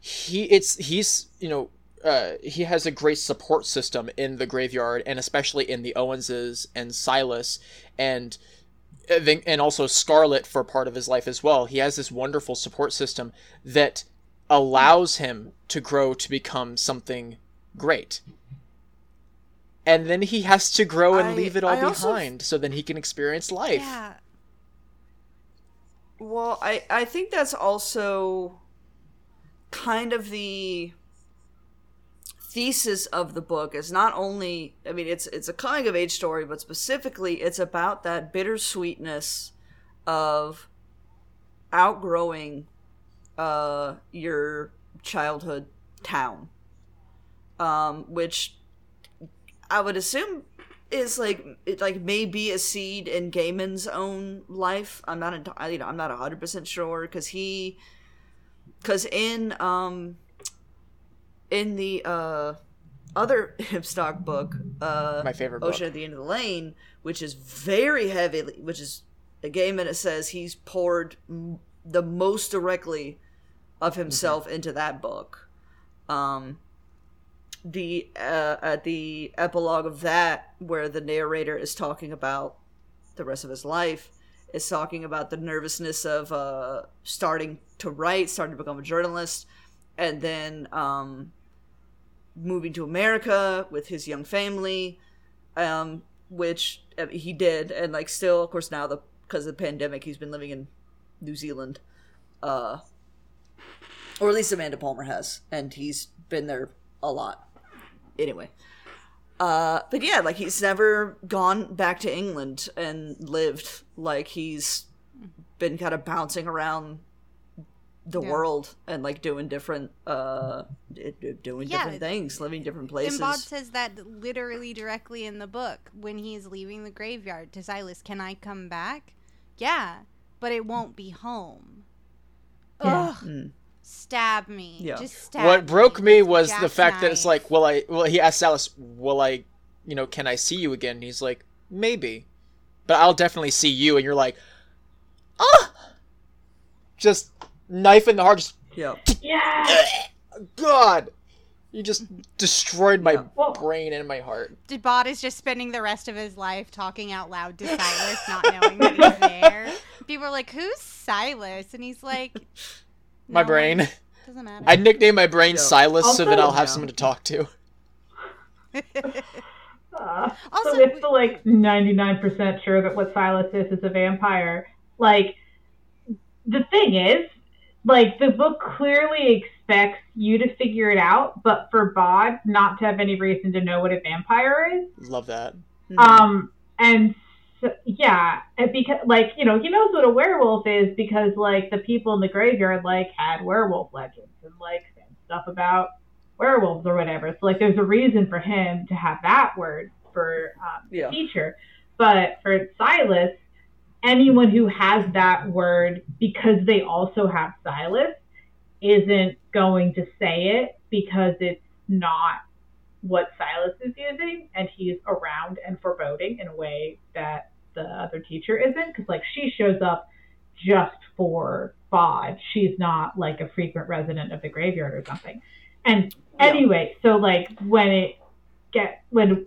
he it's he's you know uh, he has a great support system in the graveyard and especially in the Owenses and Silas and and also Scarlet for part of his life as well. He has this wonderful support system that allows him to grow to become something great. And then he has to grow and I- leave it all I behind so then he can experience life. yeah Well, I I think that's also kind of the thesis of the book is not only I mean it's it's a coming of age story, but specifically it's about that bittersweetness of outgrowing uh your childhood town. Um which I would assume is like it like maybe a seed in Gaiman's own life. I'm not enti- you know I'm not hundred percent sure because he because in um in the uh other Hempstock book uh My favorite book. Ocean at the End of the Lane, which is very heavy, which is a game it says he's poured m- the most directly of himself into that book. Um, the uh, at the epilogue of that, where the narrator is talking about the rest of his life, is talking about the nervousness of uh, starting to write, starting to become a journalist, and then um, moving to America with his young family, um, which uh, he did, and like still, of course, now the because of the pandemic, he's been living in New Zealand, uh, or at least Amanda Palmer has, and he's been there a lot. Anyway, uh, but yeah, like he's never gone back to England and lived. Like he's been kind of bouncing around the Yeah. world and like doing different uh doing Yeah, different things living different places And Bod says that literally directly in the book when he's leaving the graveyard to Silas, "Can I come back?" Yeah, but it won't be home. Yeah. Ugh. Stab me. Yeah. Just stab what broke me with was the jackknife. fact that it's like, will I? Well, he asked Alice, "Will I? You know, can I see you again?" And he's like, "Maybe, but I'll definitely see you." And you're like, "Ah!" Just knife in the heart. Just yeah Yeah. God, you just destroyed my Yeah. Brain and my heart. Bod is just spending the rest of his life talking out loud to Silas, not knowing that he's there. People are like, "Who's Silas?" And he's like, My "No brain. Doesn't matter." I nickname my brain Yeah. Silas so that I'll have Yeah. someone to talk to. Uh, Also, so it's we- the like 99% sure that what Silas is is a vampire. Like, the thing is, like, the book clearly expects you to figure it out, but for Bod not to have any reason to know what a vampire is. Love that. Um, and so, yeah, and because like you know he knows what a werewolf is because like the people in the graveyard like had werewolf legends and like and stuff about werewolves or whatever. So like there's a reason for him to have that word for um, Yeah. teacher, but for Silas, anyone who has that word because they also have Silas isn't going to say it because it's not what Silas is using, and he's around and foreboding in a way that the other teacher isn't. Because like she shows up just for Bod, she's not like a frequent resident of the graveyard or something. And Yeah. anyway, so like when it get when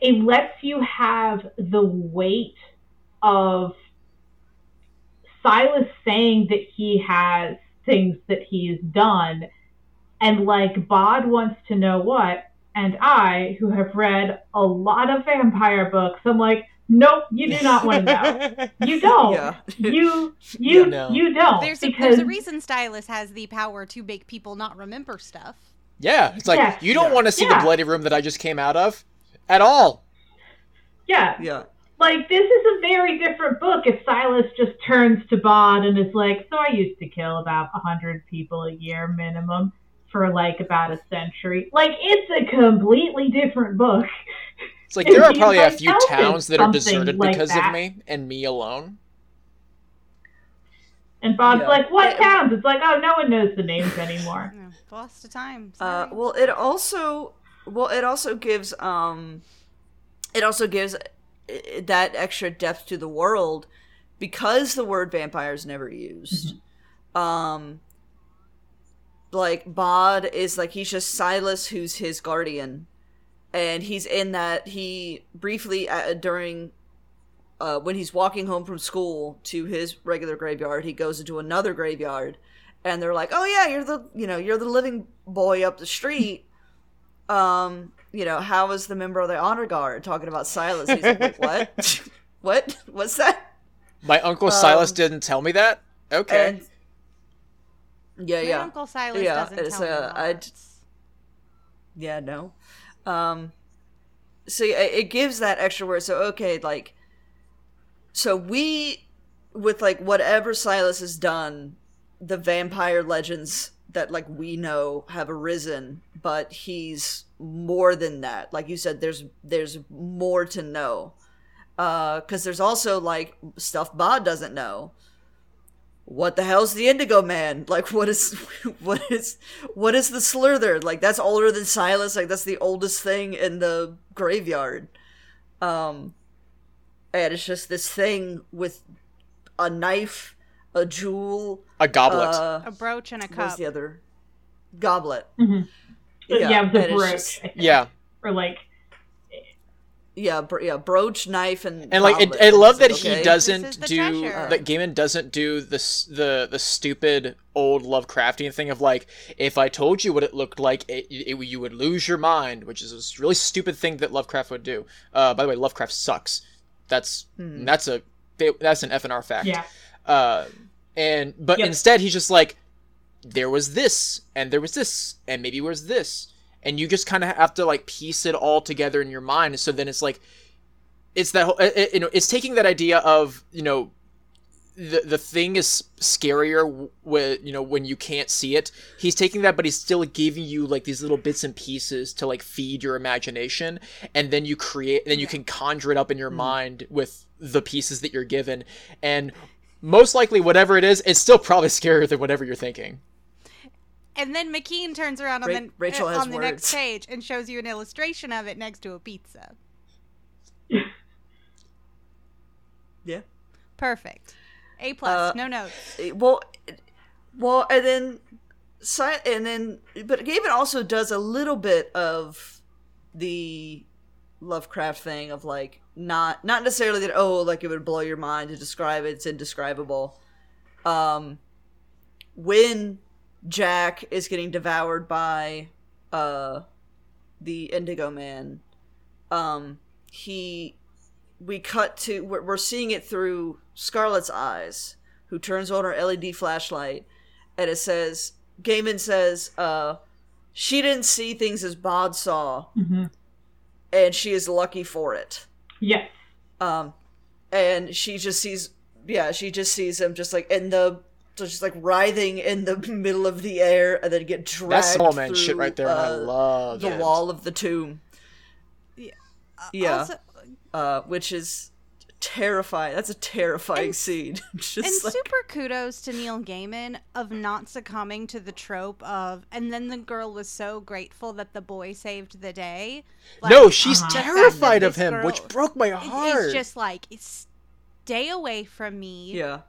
it lets you have the weight of Silas saying that he has things that he's done and like Bod wants to know what, and I, who have read a lot of vampire books, I'm like, nope, you do not want to know. You don't. yeah You you Yeah, no. you don't. there's a, because there's a reason Silas has the power to make people not remember stuff. Yeah, it's like Yes. you don't Yeah. want to see Yeah. the bloody room that I just came out of, at all. Yeah. Yeah. Like this is a very different book if Silas just turns to Bod and is like, So I used to kill about a hundred people a year minimum for like about a century. Like it's a completely different book. It's like there are probably a few towns that are deserted like because that." of me and me alone. And Bod's Yeah. like, What It- towns? It's like, oh no one knows the names anymore. Yeah, lost to time. Uh, well, it also well it also gives um it also gives that extra depth to the world because the word vampire is never used. Um, like Bod is like he's just Silas, who's his guardian, and he's in that he briefly uh, during. Uh, when he's walking home from school to his regular graveyard, he goes into another graveyard, and they're like, "Oh yeah, you're the you know you're the living boy up the street." Um, you know, how was the member of the honor guard talking about Silas? He's like, "What? what? What's that?" My uncle Silas Um, didn't tell me that. Okay. And yeah, My yeah, Uncle Silas Yeah, doesn't it's, tell me uh, yeah, no. Um, so it gives that extra word. So okay, like, so we with like whatever Silas has done, the vampire legends that like we know have arisen, but he's more than that. Like you said, there's there's more to know. Uh, because there's also like stuff Bod doesn't know. What the hell's the Indigo Man? Like, what is, what is, what is the Slither? Like, that's older than Silas. Like, that's the oldest thing in the graveyard. Um, and it's just this thing with a knife, a jewel, a goblet. uh, a brooch and a what's cup. the other goblet? Mhm. Yeah, it was and a it's brooch. just- yeah. Or like, yeah, bro- yeah, brooch, knife, and And like. I, I love that like, he doesn't the do treasure. that. Gaiman doesn't do this the the stupid old Lovecraftian thing of like, if I told you what it looked like, it, it, you would lose your mind, which is a really stupid thing that Lovecraft would do. Uh, by the way, Lovecraft sucks. That's Hmm. that's a that's an FNR fact. yeah. Uh, and but Yep. instead he's just like, there was this, and there was this, and maybe was this, and you just kind of have to like piece it all together in your mind. So then it's like, it's that whole, it, you know, it's taking that idea of you know, the the thing is scarier when you know when you can't see it. He's taking that, but he's still giving you like these little bits and pieces to like feed your imagination, and then you create, then you can conjure it up in your mm-hmm. mind with the pieces that you're given, and most likely whatever it is, it's still probably scarier than whatever you're thinking. And then McKean turns around on Ra- the Rachel uh, on the next page and shows you an illustration of it next to a pizza. yeah. Perfect. A plus. Uh, no notes. well well and then and then but Gaiman also does a little bit of the Lovecraft thing of like not not necessarily that oh like it would blow your mind to describe it, it's indescribable. Um when Jack is getting devoured by uh the Indigo Man, um he we cut to we're, we're seeing it through Scarlet's eyes, who turns on her LED flashlight, and it says Gaiman says, uh, she didn't see things as Bod saw, hmm and she is lucky for it. Yes. Um, and she just sees, yeah, she just sees him just like in the, just like writhing in the middle of the air, and then get dragged. That's Soul Man shit right there, and I uh, love the it. wall of the tomb. Uh, yeah. Also, uh, which is terrifying. That's a terrifying scene. Just and like, super kudos to Neil Gaiman of not succumbing to the trope of, and then the girl was so grateful that the boy saved the day. no, she's uh-huh. the fact that terrified of him, girl- which broke my heart. It's just like, stay away from me. yeah,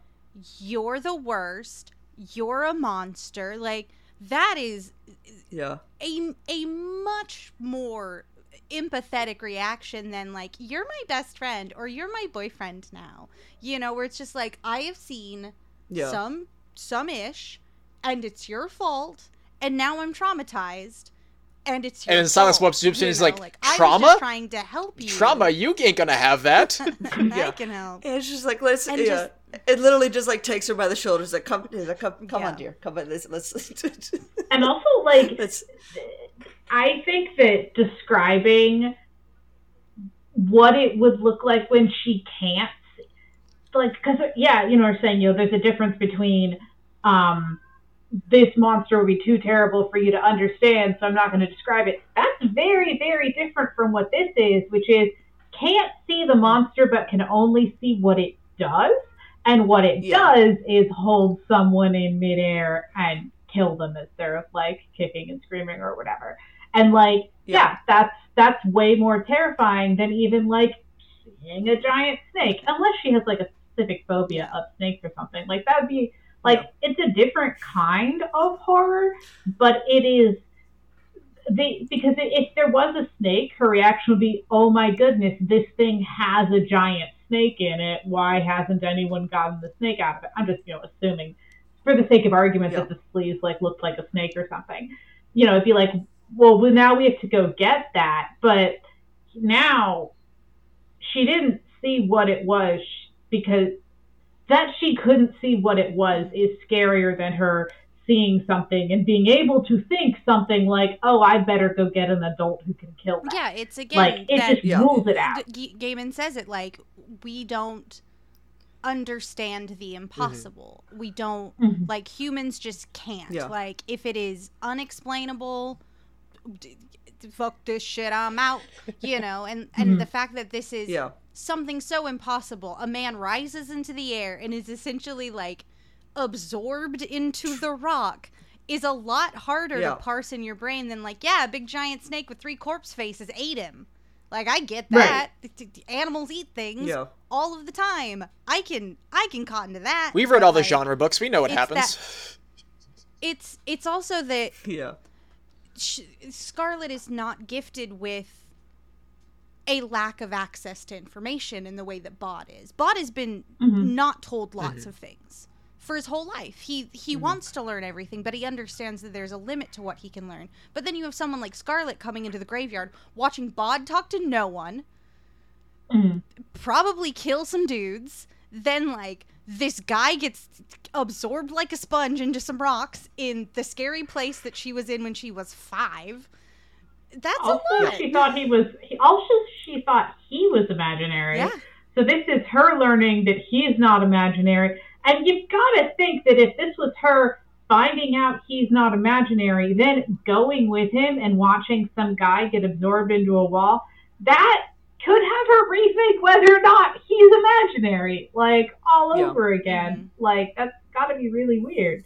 You're the worst. You're a monster. Like, that is yeah, a, a much more empathetic reaction than like you're my best friend or you're my boyfriend now you know where it's just like i have seen yeah. some some ish and it's your fault and now i'm traumatized and it's your And then Silas fault, walks up to him and he's know, like, I was "Trauma? trying to help you Trauma, you ain't gonna have that. i can help And it's just like let's And yeah. just- it literally just like takes her by the shoulders, like come, he's like, come, come on, dear, come on, let's let's. And also, like, let's I think that describing what it would look like when she can't like because yeah you know we're saying you know there's a difference between um this monster would be too terrible for you to understand so i'm not going to describe it that's very very different from what this is which is can't see the monster but can only see what it does and what it Yeah. does is hold someone in midair and kill them as they're like kicking and screaming or whatever and like Yeah. yeah that's that's way more terrifying than even like seeing a giant snake unless she has like a specific phobia of snakes or something like that would be like it's a different kind of horror but it is the because if there was a snake her reaction would be oh my goodness this thing has a giant snake in it. Why hasn't anyone gotten the snake out of it? I'm just you know assuming for the sake of argument Yeah. that the sleeves like looked like a snake or something. You know it'd be like well, now we have to go get that. But now she didn't see what it was because that she couldn't see what it was is scarier than her seeing something and being able to think something like, "Oh, I better go get an adult who can kill that." Yeah, it's again like it that just Yeah. rules it out. G- Gaiman says it like we don't understand the impossible. We don't Mhm. like humans just can't. Yeah. Like if it is unexplainable, d- d- fuck this shit, I'm out. You know, and and Mhm. the fact that this is Yeah. Something so impossible. A man rises into the air and is essentially like absorbed into the rock is a lot harder Yeah. to parse in your brain than like, yeah, a big giant snake with three corpse faces ate him. Like I get that. T- t- t- Animals eat things Yeah. all of the time. I can I can cotton to that. We've read but, all the genre books. We know what it's happens. It's it's also that Yeah. sh- Scarlet is not gifted with a lack of access to information in the way that Bod is. Bod has been Mhm. not told lots of things for his whole life. He he wants to learn everything, but he understands that there's a limit to what he can learn. But then you have someone like Scarlet coming into the graveyard, watching Bod talk to no one, Mhm. probably kill some dudes. Then like this guy gets absorbed like a sponge into some rocks in the scary place that she was in when she was five. That's Also, a lot. she thought he was. He, also, she thought he was imaginary. Yeah. So this is her learning that he's not imaginary. And you've got to think that if this was her finding out he's not imaginary, then going with him and watching some guy get absorbed into a wall, that could have her rethink whether or not he's imaginary, like all Yeah. over again. Mm-hmm. Like that's got to be really weird.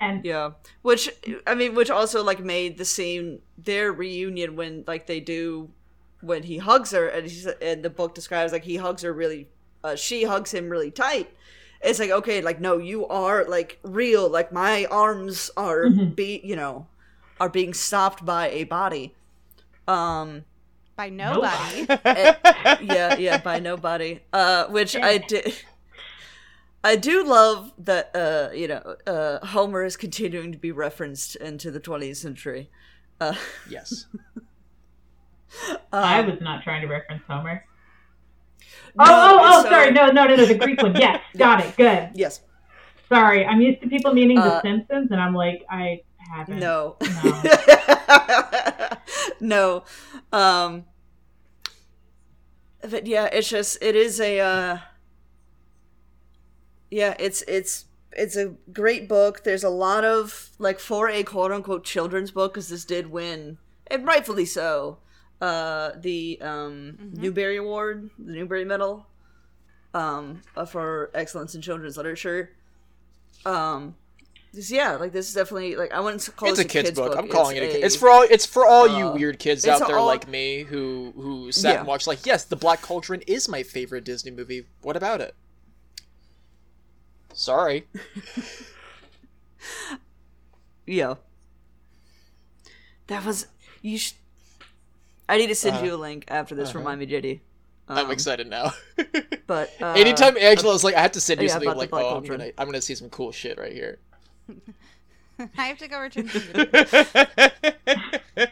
And Yeah, which I mean, which also like made the scene their reunion when like they do when he hugs her and he's and the book describes like he hugs her really, uh, she hugs him really tight. It's like okay, like no, you are like real. Like my arms are Mhm. be you know are being stopped by a body. Um, By nobody. eh, yeah, yeah, by nobody. Uh, which I did. I do love that. Uh, you know, uh, Homer is continuing to be referenced into the 20th century. Uh, yes. I um, was not trying to reference Homer. no, Oh, oh, oh, it's, uh, sorry. No, no, no, no. The Greek one. Yes, got it. Good. Yes. Sorry, I'm used to people meaning Uh, The Simpsons, and I'm like, I haven't. No. No. no. Um. But yeah, it's just it is a. uh Yeah, it's it's it's a great book. There's a lot of like for a quote unquote children's book because this did win, and rightfully so. Uh, the um Newbery Award, the Newbery Medal, um, uh, for excellence in children's literature. Um, 'cause, yeah, like this is definitely like I wouldn't call It's this a kid's book. I'm It's calling it a kid. It's for all. It's for all you uh, weird kids out there all- like me who who sat Yeah. and watched. Like, yes, The Black Cauldron is my favorite Disney movie. What about it? Sorry. Yeah. That was you. Sh- I need to send Uh-huh. you a link after this. Uh-huh. Remind me, JD. I'm Um, excited now. But uh, Anytime Angela's like, I have to send you yeah, something. I'm like, oh, I'm Cauldron. gonna, I'm gonna see some cool shit right here. I have to go return some videos.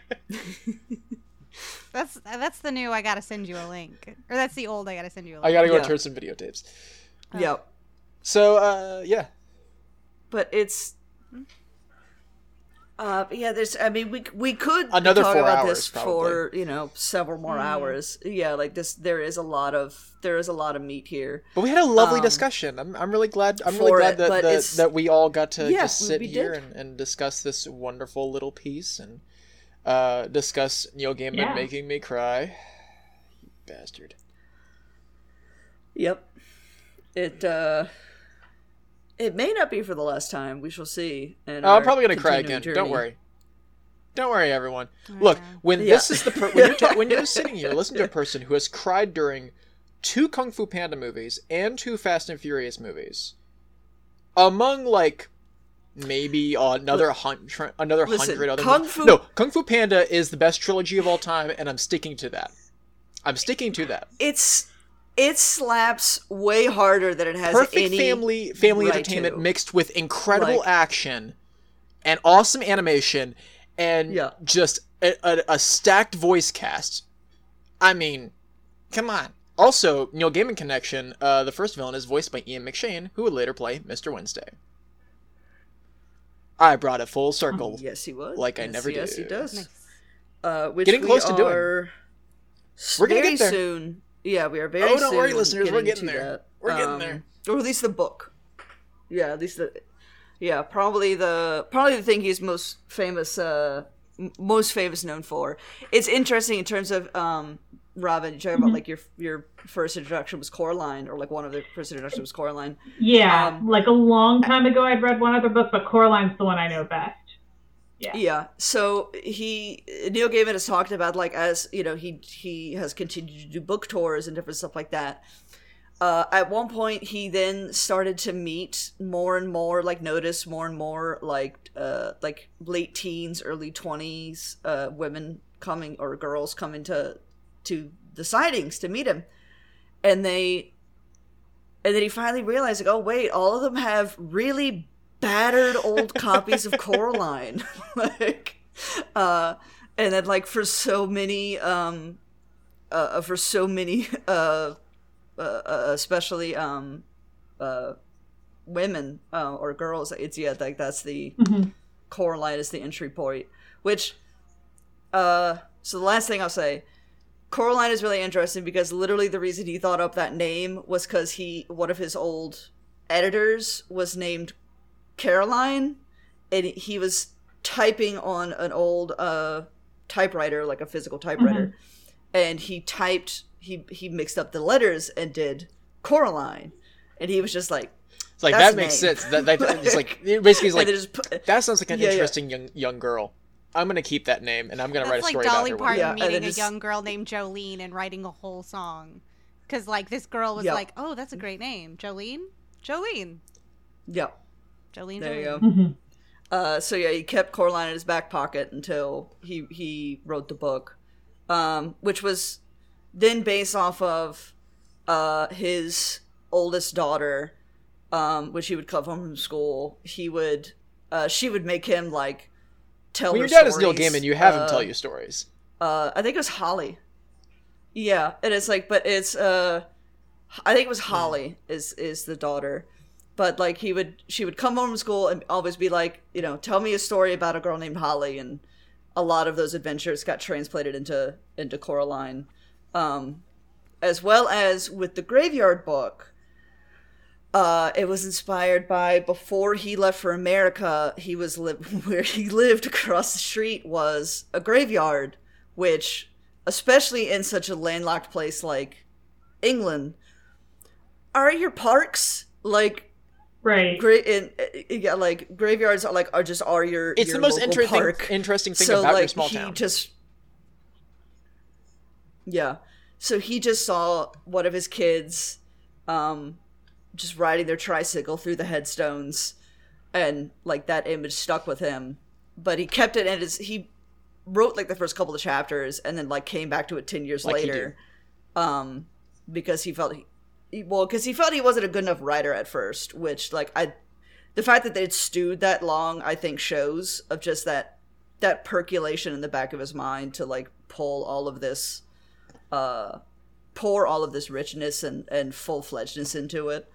That's that's the new I gotta send you a link. Or that's the old I gotta send you a link. I gotta go Yeah. return some videotapes. Yep. So, uh, yeah. but it's Uh, yeah, there's. I mean, we we could Another talk four about hours, this for you know several more Mm. hours. Yeah, like this. There is a lot of there is a lot of meat here. But we had a lovely Um, discussion. I'm, I'm really glad. I'm really glad it, that but that, we all got to Yeah, just sit we here and, and discuss this wonderful little piece and uh, discuss Neil Gaiman Yeah. making me cry. You bastard. Yep. It uh, it may not be for the last time. We shall see. in Oh, I'm probably gonna cry continuing again. Don't worry. Don't worry, everyone. Look, when Yeah. this is the per- when you're ta- when you're sitting here listening to a person who has cried during two Kung Fu Panda movies and two Fast and Furious movies, among like maybe another hundred another hundred other Kung movies- Fu- no Kung Fu Panda is the best trilogy of all time, and I'm sticking to that. I'm sticking to that. It's it slaps way harder than it has Perfect any family family right entertainment to. mixed with incredible Like- action and awesome animation and Yeah. just a, a, a stacked voice cast. I mean, come on. Also, Neil Gaiman connection. Uh, the first villain is voiced by Ian McShane, who would later play Mr. Wednesday. I brought it full circle. Yes, he was. Like I Yes, did. yes, he does. Nice. Uh, which Getting we close to doing. We're gonna very get there. soon. Yeah, we are very. Oh, don't worry, soon listeners, we're getting to there. that. We're getting Um, there. Or at least the book. Yeah, at least the. Yeah, probably the probably the thing he's most famous, uh, m- most famous known for. It's interesting in terms of um, Robin. You talking Mm-hmm. about like your your first introduction was Coraline, or like one of the first introductions was Coraline. Yeah, Um, like a long time ago, I'd read one other book, but Coraline's the one I know best. Yeah. Yeah. So he Neil Gaiman has talked about like as you know he he has continued to do book tours and different stuff like that. Uh, at one point, he then started to meet more and more, like notice more and more, like uh, like late teens, early twenties, uh, women coming or girls coming to to the sightings to meet him, and they, and then he finally realized, like, oh wait, all of them have really battered old copies of Coraline, like, uh, and then like for so many, um, uh, for so many, uh, uh, uh, especially um, uh, women uh, or girls, it's yeah, like that's the Coraline is the entry point. Which, uh, so the last thing I'll say, Coraline is really interesting because literally the reason he thought up that name was because he one of his old editors was named Caroline, and he was typing on an old uh typewriter, like a physical typewriter, and he typed he he mixed up the letters and did Coraline, and he was just like, It's like that makes name. sense. That, that it's like it basically he's like just put, that sounds like an Yeah, yeah. interesting young young girl. I'm gonna keep that name and I'm gonna write a That's like story Dolly about her. Parton Yeah, and meeting then a young girl named Jolene and writing a whole song. Because, like, this girl was Yeah. like, oh, that's a great name. Jolene? Jolene. yeah. Jolene. There you Jolene. go. Mhm. Uh, so yeah, he kept Coraline in his back pocket until he he wrote the book, um, which was then based off of uh, his oldest daughter, um, which he would come home from school. He would uh, she would make him like tell When her your dad is Neil stories. Gaiman, you have him tell you stories. uh I think it was Holly. Yeah, and it's like but it's uh I think it was Holly is is the daughter. But like he would she would come home from school and always be like, you know, tell me a story about a girl named Holly and a lot of those adventures got translated into into Coraline. Um as well as with the graveyard book uh, it was inspired by before he left for America. He was li- where he lived across the street was a graveyard, which, especially in such a landlocked place like England, are your parks like Right. great in, uh, yeah, like graveyards are like are just are your It's your the most local interesting park. interesting thing so about like your small town. he town. just yeah so he just saw one of his kids um just riding their tricycle through the headstones and like that image stuck with him but he kept it and his he wrote like the first couple of chapters and then like came back to it 10 years Like later um because he felt he, he well because he felt he wasn't a good enough writer at first which like i the fact that they'd stewed that long i think shows of just that that percolation in the back of his mind to like pull all of this uh pour all of this richness and and full-fledgedness into it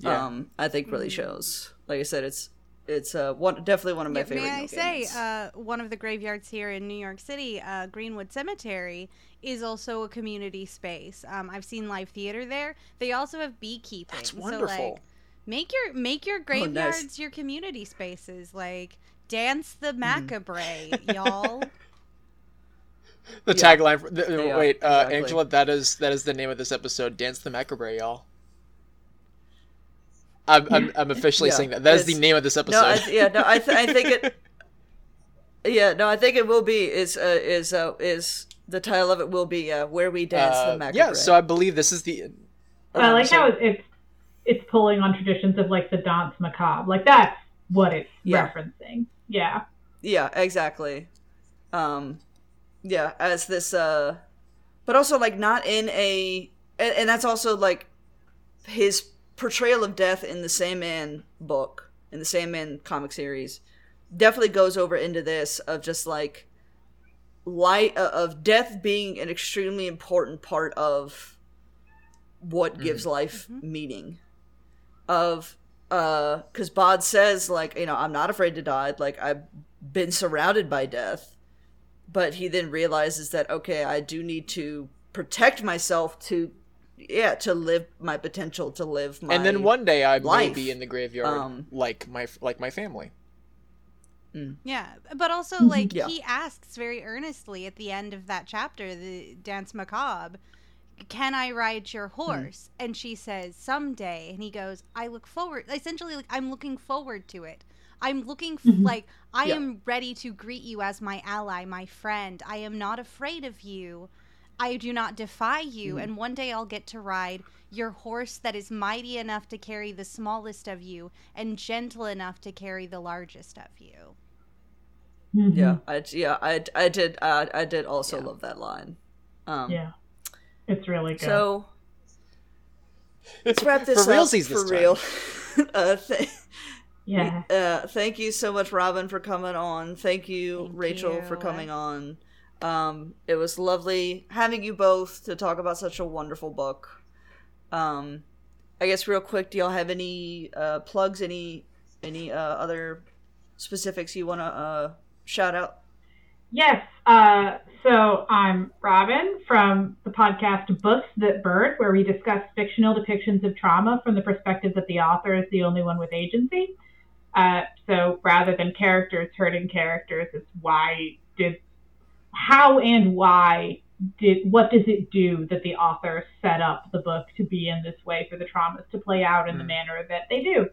Yeah. um i think really shows like i said it's it's uh one definitely one of my Yeah, favorite. May I Neil say, uh, one of the graveyards here in New York City, uh, Greenwood Cemetery, is also a community space. Um, I've seen live theater there. They also have beekeeping. That's So, wonderful. like, make your make your Oh, nice. graveyards your community spaces. Like dance Mm-hmm. the macabre, y'all. The Yeah. tagline. For, the, Yeah, wait, uh, exactly. Angela, that is that is the name of this episode. Dance the macabre, y'all. I'm I'm, I'm officially Yeah, saying that. That is the name of this episode. no, I, yeah, no, I, th- I think it. Yeah, no, I think it will be is uh, is uh, is the title of it will be uh, where we dance Uh, the macabre. yeah, so I believe this is the. I like so- how it's, it's it's pulling on traditions of like the danse macabre. Like that's what it's Yeah. referencing. Yeah. Yeah, exactly. Um yeah, as this uh but also like not in a and, and that's also like his portrayal of death in the Sandman book, in the Sandman comic series, definitely goes over into this of just like light uh, of death being an extremely important part of what gives life meaning. Of uh because bod says like you know i'm not afraid to die like i've been surrounded by death. But he then realizes that okay i do need to protect myself to yeah to live my potential to live my and then one day I may be in the graveyard, Um, like my like my family. Mm. Yeah, but also like Yeah. he asks very earnestly at the end of that chapter, the danse macabre, "Can I ride your mm. horse?" And she says, "Someday." And he goes, "I look forward." Essentially, like I'm looking forward to it. I'm looking f- mm-hmm. like I Yeah. am ready to greet you as my ally, my friend. I am not afraid of you. I do not defy you, mm. and one day I'll get to ride your horse that is mighty enough to carry the smallest of you and gentle enough to carry the largest of you. Mhm. yeah i yeah i, I did uh, i did also love that line um Yeah. It's really good. so let's wrap this For up realsies for this real uh, th- yeah. uh, thank you so much, Robin, for coming on. Thank you, Thank Rachel, for coming on. Um, it was lovely having you both to talk about such a wonderful book. Um, I guess real quick, do y'all have any uh, plugs? Any any uh, other specifics you want to uh, shout out? Yes. Uh, so I'm Robin from the podcast Books That Burn, where we discuss fictional depictions of trauma from the perspective that the author is the only one with agency. Uh, so rather than characters hurting characters, it's why did, how and why did, what does it do that the author set up the book to be in this way for the traumas to play out in the Mm. manner that they do?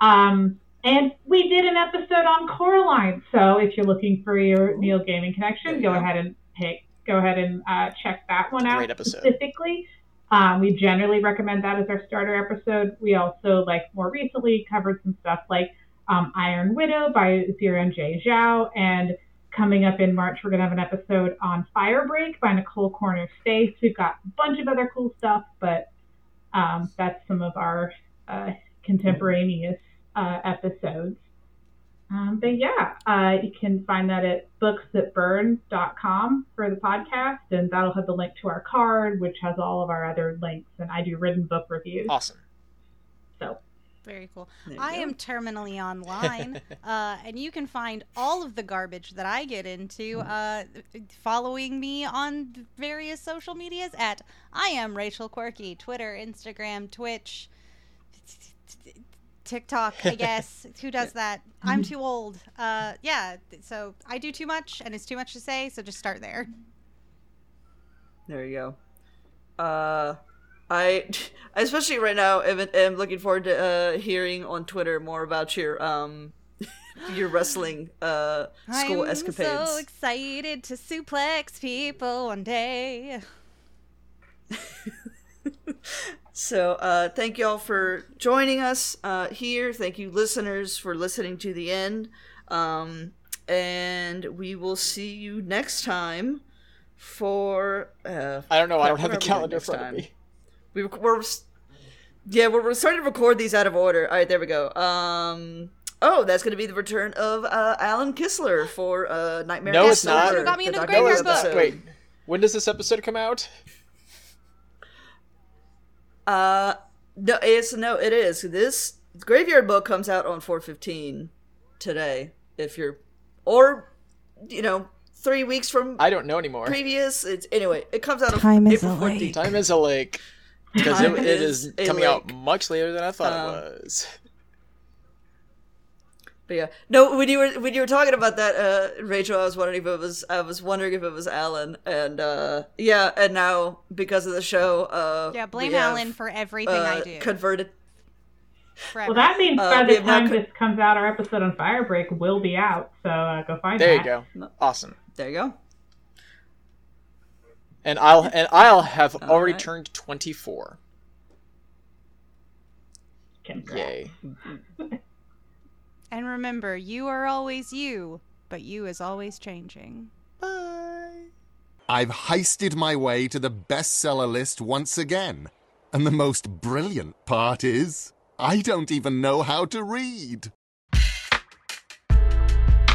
Um, and we did an episode on Coraline. So if you're looking for your Neil Gaiman connection, go ahead and pick, go ahead and uh, check that one out Great episode. specifically. Um, we generally recommend that as our starter episode. We also, like more recently, covered some stuff like um, Iron Widow by Xiran Jay Zhao. And coming up in March, we're going to have an episode on Firebreak by Nicole Corner Stace. We've got a bunch of other cool stuff, but um, that's some of our uh, contemporaneous uh, episodes. Um, but yeah, uh, you can find that at booksthatburn.com for the podcast, and that'll have the link to our card, which has all of our other links. And I do written book reviews. Awesome. So Very cool. I go. am terminally online, uh, and you can find all of the garbage that I get into uh, following me on various social medias at I am Rachel Quirky, Twitter, Instagram, Twitch, TikTok. I guess who does that? I'm too old. Uh, yeah, so I do too much, and it's too much to say. So just start there. There you go. Uh, I, especially right now, am, am looking forward to uh, hearing on Twitter more about your um, your wrestling uh school escapades. I'm so excited to suplex people one day. So, uh, thank y'all for joining us uh, here. Thank you, listeners, for listening to the end. Um, and we will see you next time for. Uh, I don't know. I don't have What the are we doing calendar in front time? of me. we, we're. Yeah, we're, we're starting to record these out of order. All right, there we go. Um. Oh, that's going to be the return of uh, Alan Kistler for uh, Nightmare. No, Before it's not. Got me into the Doctor Who graveyard book. episode. Wait, when does this episode come out? Uh, no, it's no, it is. This graveyard book comes out on four fifteen. today if you're or you know three weeks from I don't know anymore. previous. It's anyway. It comes out Time of is April a lake. 14th. Time is a lake. Because it, it is is a coming out much later than I thought Um, it was. But yeah, no. When you were when you were talking about that, uh, Rachel, I was wondering if it was I was wondering if it was Alan, and uh, yeah, and now because of the show, uh, Yeah, blame have, Alan for everything uh, I do. Converted. forever. Well, that means Uh, by the time co- this comes out, our episode on Firebreak will be out. So uh, go find it. There that. you go. Awesome. There you go. And I'll and I'll have already right. turned 24. Congrats. Yay. and remember, you are always you, but you is always changing. Bye. I've heisted my way to the bestseller list once again. And the most brilliant part is, I don't even know how to read.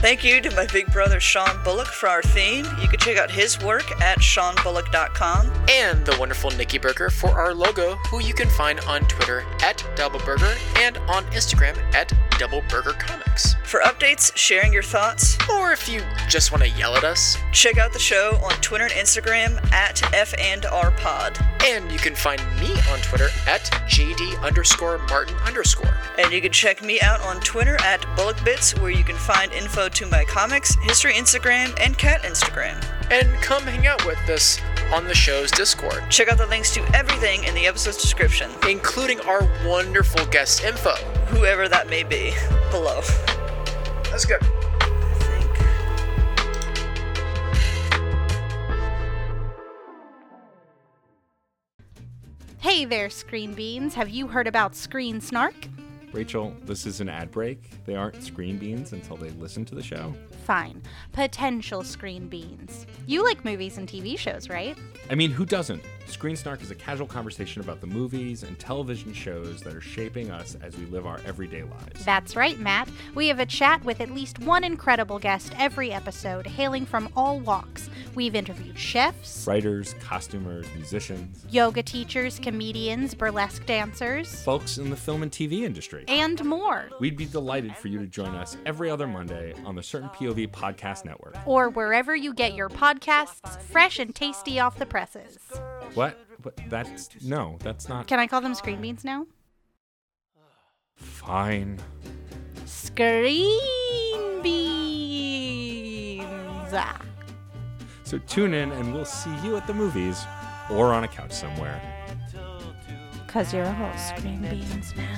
Thank you to my big brother Sean Bullock for our theme. You can check out his work at SeanBullock.com. And the wonderful Nicki Berger for our logo, who you can find on Twitter at DoubleBerger and on Instagram at DoubleBergerComics. For updates, sharing your thoughts, Or if you just want to yell at us, check out the show on Twitter and Instagram at F and R Pod. and you can find me on Twitter at JD underscore Martin underscore. And you can check me out on Twitter at BullockBits, where you can find info to my comics, history Instagram, and cat Instagram. And come hang out with us on the show's Discord, Check out the links to everything in the episode's description, including our wonderful guest info. whoever that may be, below. That's good. I think. Hey there, Screen Beans. Have you heard about Screen Snark? Rachael, this is an ad break. They aren't screen beans until they listen to the show. Fine. Potential Screen Beans. You like movies and TV shows, right? I mean, who doesn't? Screen Snark is a casual conversation about the movies and television shows that are shaping us as we live our everyday lives. That's right, Matt. We have a chat with at least one incredible guest every episode, hailing from all walks. We've interviewed chefs, Writers, costumers, musicians, yoga teachers, comedians, burlesque dancers, folks in the film and TV industry. and more. We'd be delighted for you to join us every other Monday on the Certain POV Podcast Network. Or wherever you get your podcasts, fresh and tasty off the presses. What? But that's no, that's not Can I call them Screen Beans now? fine. Screen Beans! So tune in and we'll see you at the movies or on a couch somewhere. Cause you're a whole Screen Beans now.